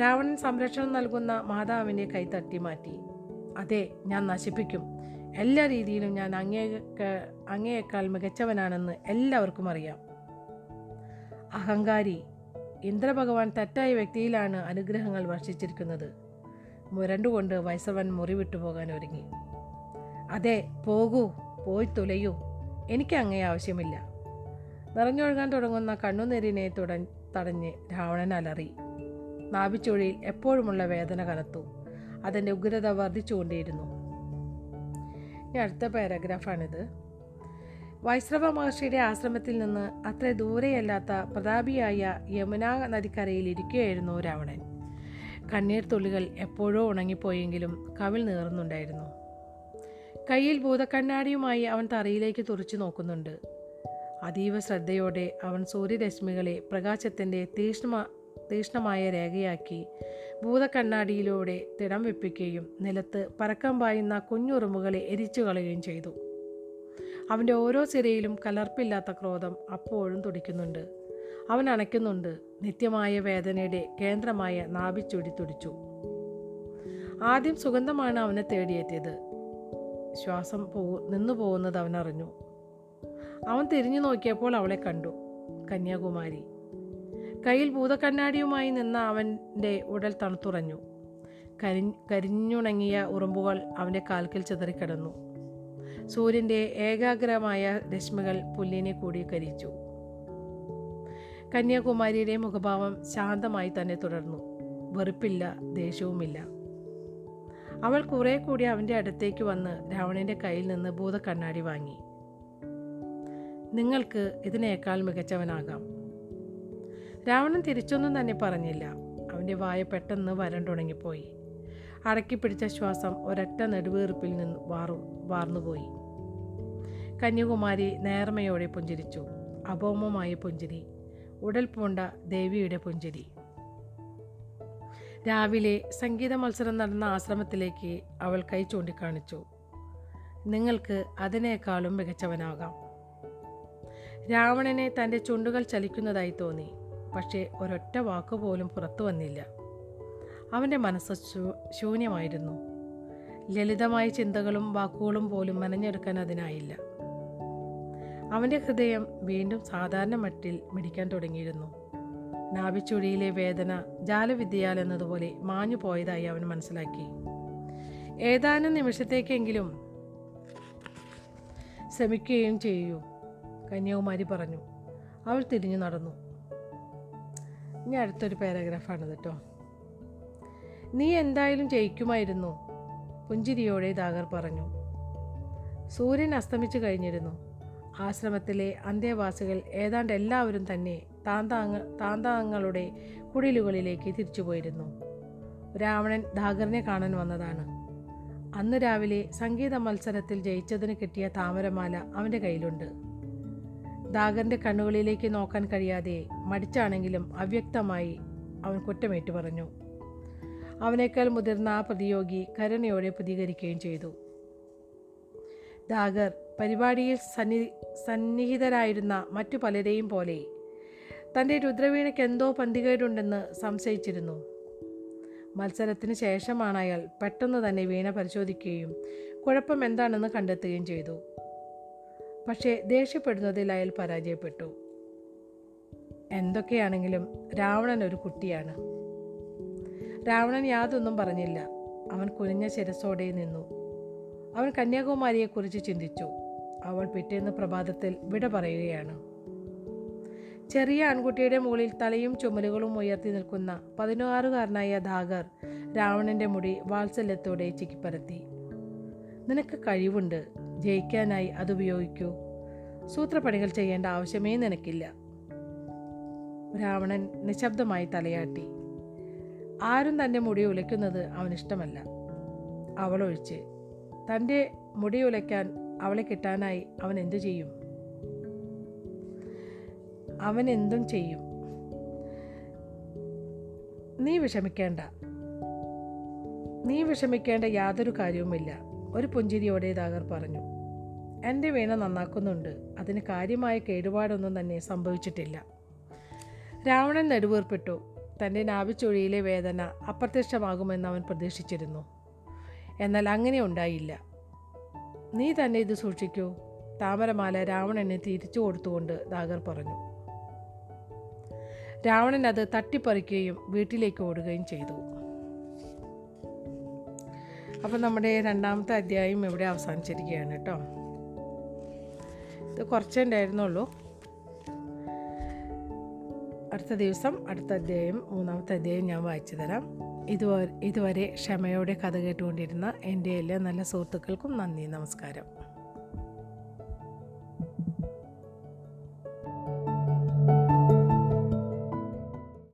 രാവണൻ സംരക്ഷണം നൽകുന്ന മാതാവിന്റെ കൈ തട്ടി മാറ്റി. അതെ ഞാൻ നശിപ്പിക്കും. എല്ലാ രീതിയിലും ഞാൻ അങ്ങേ അങ്ങയേക്കാൾ മികച്ചവനാണെന്ന് എല്ലാവർക്കും അറിയാം. അഹങ്കാരി ഇന്ദ്രഭഗവാൻ തെറ്റായ വ്യക്തിയിലാണ് അനുഗ്രഹങ്ങൾ വർഷിച്ചിരിക്കുന്നത്. മുരണ്ടുകൊണ്ട് വൈസവൻ മുറി പോകാൻ ഒരുങ്ങി. അതെ പോകൂ പോയി തുലയൂ. എനിക്ക് അങ്ങേ ആവശ്യമില്ല. നിറഞ്ഞൊഴുകാൻ തുടങ്ങുന്ന കണ്ണുനീരിനെ തുട തടഞ്ഞ് രാവണൻ അലറി. നാഭിച്ചുഴിയിൽ എപ്പോഴുമുള്ള വേദന കനത്തു. അതിന്റെ ഉഗ്രത വർദ്ധിച്ചുകൊണ്ടേയിരുന്നു. ഇനി അടുത്ത പാരഗ്രാഫാണിത്. വൈശ്രവ മഹർഷിയുടെ ആശ്രമത്തിൽ നിന്ന് അത്ര ദൂരെയല്ലാത്ത പ്രതാപിയായ യമുനാ നദിക്കരയിൽ ഇരിക്കുകയായിരുന്നു രാവണൻ. കണ്ണീർ തുള്ളികൾ എപ്പോഴോ ഉണങ്ങിപ്പോയെങ്കിലും കവിൾ നീറുന്നുണ്ടായിരുന്നു. കയ്യിൽ ഭൂതക്കണ്ണാടിയുമായി അവൻ തറയിലേക്ക് തുറച്ചു നോക്കുന്നുണ്ട്. അതീവ ശ്രദ്ധയോടെ അവൻ സൂര്യരശ്മികളെ പ്രകാശത്തിന്റെ തീക്ഷ്ണ തീഷ്ണമായ രേഖയാക്കി ഭൂതക്കണ്ണാടിയിലൂടെ തിടം വെപ്പിക്കുകയും നിലത്ത് പരക്കം പായുന്ന കുഞ്ഞുറുമ്പുകളെ എരിച്ചു കളയുകയും ചെയ്തു. അവന്റെ ഓരോ ചിരയിലും കലർപ്പില്ലാത്ത ക്രോധം അപ്പോഴും തുടിക്കുന്നുണ്ട്. അവൻ അണയ്ക്കുന്നുണ്ട്. നിത്യമായ വേദനയുടെ കേന്ദ്രമായ നാഭിച്ചൊടി തുടിച്ചു. ആദ്യം സുഗന്ധമാണ് അവനെ തേടിയെത്തിയത് ശ്വാസം പോ നിന്നു പോകുന്നത് അവനറിഞ്ഞു അവൻ തിരിഞ്ഞു നോക്കിയപ്പോൾ അവളെ കണ്ടു. കന്യാകുമാരി. കയ്യിൽ ഭൂതക്കണ്ണാടിയുമായി നിന്ന അവന്റെ ഉടൽ തണുത്തുറഞ്ഞു. കരി കരിഞ്ഞുണങ്ങിയ ഉറുമ്പുകൾ അവന്റെ കാൽക്കൽ ചിതറിക്കിടന്നു. സൂര്യന്റെ ഏകാഗ്രമായ രശ്മികൾ പുല്ലിനെ കൂടി കരിച്ചു കന്യാകുമാരിയുടെ മുഖഭാവം ശാന്തമായി തന്നെ തുടർന്നു. വെറുപ്പില്ല ദേഷ്യവുമില്ല. അവൾ കുറെ കൂടി അവന്റെ അടുത്തേക്ക് വന്ന് രാവണന്റെ കയ്യിൽ നിന്ന് ഭൂതക്കണ്ണാടി വാങ്ങി. നിങ്ങൾക്ക് ഇതിനേക്കാൾ മികച്ചവനാകാം. രാവണൻ തിരിച്ചൊന്നും തന്നെ പറഞ്ഞില്ല. അവന്റെ വായ പെട്ടെന്ന് വരണ്ടുണങ്ങിപ്പോയി അടക്കിപ്പിടിച്ച ശ്വാസം ഒരൊറ്റ നെടുവീർപ്പിൽ നിന്ന് വാറു വാർന്നുപോയി. കന്യാകുമാരി നേർമയോടെ പുഞ്ചിരിച്ചു. അപോമമായ പുഞ്ചിരി. ഉടൽ പൂണ്ട ദേവിയുടെ പുഞ്ചിരി. രാവിലെ സംഗീത മത്സരം നടന്ന ആശ്രമത്തിലേക്ക് അവൾ കൈ ചൂണ്ടിക്കാണിച്ചു. നിങ്ങൾക്ക് അതിനേക്കാളും മികച്ചവനാകാം. രാവണനെ തന്റെ ചുണ്ടുകൾ ചലിക്കുന്നതായി തോന്നി. പക്ഷേ ഒരൊറ്റ വാക്കുപോലും പുറത്തു വന്നില്ല. അവന്റെ മനസ്സ് ശൂന്യമായിരുന്നു. ലളിതമായ ചിന്തകളും വാക്കുകളും പോലും മനഞ്ഞെടുക്കാൻ അതിനായില്ല. അവന്റെ ഹൃദയം വീണ്ടും സാധാരണ മട്ടിൽ മിടിക്കാൻ തുടങ്ങിയിരുന്നു. നാഭിച്ചുഴിയിലെ വേദന ജാലവിദ്യയാൽ എന്നതുപോലെ മാഞ്ഞു പോയതായി അവൻ മനസ്സിലാക്കി. ഏതാനും നിമിഷത്തേക്കെങ്കിലും ശ്രമിക്കുകയും ചെയ്യൂ കന്യാകുമാരി പറഞ്ഞു. അവൾ തിരിഞ്ഞു നടന്നു. ഇനി അടുത്തൊരു പാരഗ്രാഫാണ് കേട്ടോ നീ എന്തായാലും ജയിക്കുമായിരുന്നു പുഞ്ചിരിയോടെ ദാഗർ പറഞ്ഞു. സൂര്യൻ അസ്തമിച്ചു കഴിഞ്ഞിരുന്നു. ആശ്രമത്തിലെ അന്തേവാസികൾ ഏതാണ്ട് എല്ലാവരും തന്നെ താന്താങ്ങ താന്താങ്ങളുടെ കുടിലുകളിലേക്ക് തിരിച്ചുപോയിരുന്നു. രാവണൻ ദാഗറിനെ കാണാൻ വന്നതാണ്. അന്ന് രാവിലെ സംഗീത മത്സരത്തിൽ ജയിച്ചതിന് കിട്ടിയ താമരമാല അവന്റെ കയ്യിലുണ്ട്. ദാഗറിന്റെ കണ്ണുകളിലേക്ക് നോക്കാൻ കഴിയാതെ മടിച്ചാണെങ്കിലും അവ്യക്തമായി അവൻ കുറ്റമേറ്റു പറഞ്ഞു. അവനേക്കാൾ മുതിർന്ന ആ പ്രതിയോഗി കരുണയോടെ പ്രതികരിക്കുകയും ചെയ്തു. ദാഗർ പരിപാടിയിൽ സന്നി സന്നിഹിതരായിരുന്ന മറ്റു പലരെയും പോലെ. തന്റെ രുദ്രവീണയ്ക്ക് എന്തോ പന്തികേടുണ്ടെന്ന് സംശയിച്ചിരുന്നു. മത്സരത്തിന് ശേഷമാണ് അയാൾ പെട്ടെന്ന് തന്നെ വീണ പരിശോധിക്കുകയും കുഴപ്പം എന്താണെന്ന് കണ്ടെത്തുകയും ചെയ്തു. പക്ഷേ ദേഷ്യപ്പെടുന്നതിൽ അയാൾ പരാജയപ്പെട്ടു. എന്തൊക്കെയാണെങ്കിലും രാവണൻ ഒരു കുട്ടിയാണ്. രാവണൻ യാതൊന്നും പറഞ്ഞില്ല. അവൻ കുനിഞ്ഞ ശിരസോടെ നിന്നു. അവൻ കന്യാകുമാരിയെക്കുറിച്ച് ചിന്തിച്ചു. അവൾ പിറ്റേന്ന് പ്രഭാതത്തിൽ വിട പറയുകയാണ്. ചെറിയ ആൺകുട്ടിയുടെ മുകളിൽ തലയും ചുമലുകളും ഉയർത്തി നിൽക്കുന്ന പതിനാറുകാരനായ ധാഗർ രാവണന്റെ മുടി വാത്സല്യത്തോടെ ചിക്കിപ്പരത്തി. നിനക്ക് കഴിവുണ്ട്. ജയിക്കാനായി അതുപയോഗിക്കൂ സൂത്രപ്പണികൾ ചെയ്യേണ്ട ആവശ്യമേ നിനക്കില്ല രാവണൻ നിശബ്ദമായി തലയാട്ടി. ആരും തന്റെ മുടി ഉലയ്ക്കുന്നത് അവനിഷ്ടമല്ല അവളൊഴിച്ച് തന്റെ മുടി ഉലയ്ക്കാൻ അവളെ കിട്ടാനായി അവൻ എന്തു ചെയ്യും? അവൻ എന്തും ചെയ്യും. നീ വിഷമിക്കേണ്ട. നീ വിഷമിക്കേണ്ട യാതൊരു കാര്യവുമില്ല. ഒരു പുഞ്ചിരിയോടെ ദാഗർ പറഞ്ഞു. എന്റെ വീണ നന്നാക്കുന്നുണ്ട്. അതിന് കാര്യമായ കേടുപാടൊന്നും തന്നെ സംഭവിച്ചിട്ടില്ല. രാവണൻ നെടുവീർപ്പിട്ടു. തന്റെ നാഭിച്ചൊഴിയിലെ വേദന അപ്രത്യക്ഷമാകുമെന്ന് അവൻ പ്രതീക്ഷിച്ചിരുന്നു. എന്നാൽ അങ്ങനെ ഉണ്ടായില്ല. നീ തന്നെ ഇത് സൂക്ഷിക്കൂ. താമരമാല രാവണനെ തിരിച്ചു കൊടുത്തുകൊണ്ട് ദാഗർ പറഞ്ഞു. രാവണൻ അത് തട്ടിപ്പറിക്കുകയും വീട്ടിലേക്ക് ഓടുകയും ചെയ്തു. അപ്പം നമ്മുടെ രണ്ടാമത്തെ അധ്യായം ഇവിടെ അവസാനിച്ചിരിക്കുകയാണ് കേട്ടോ. ഇത് കുറച്ചേ ഉണ്ടായിരുന്നുള്ളൂ. അടുത്ത ദിവസം അടുത്ത അധ്യായം മൂന്നാമത്തെ അധ്യായം ഞാൻ വായിച്ചു തരാം. ഇതുവരെ ഇതുവരെ ക്ഷമയോടെ കഥ കേട്ടുകൊണ്ടിരുന്ന എന്റെ എല്ലാ നല്ല സുഹൃത്തുക്കൾക്കും നന്ദി നമസ്കാരം.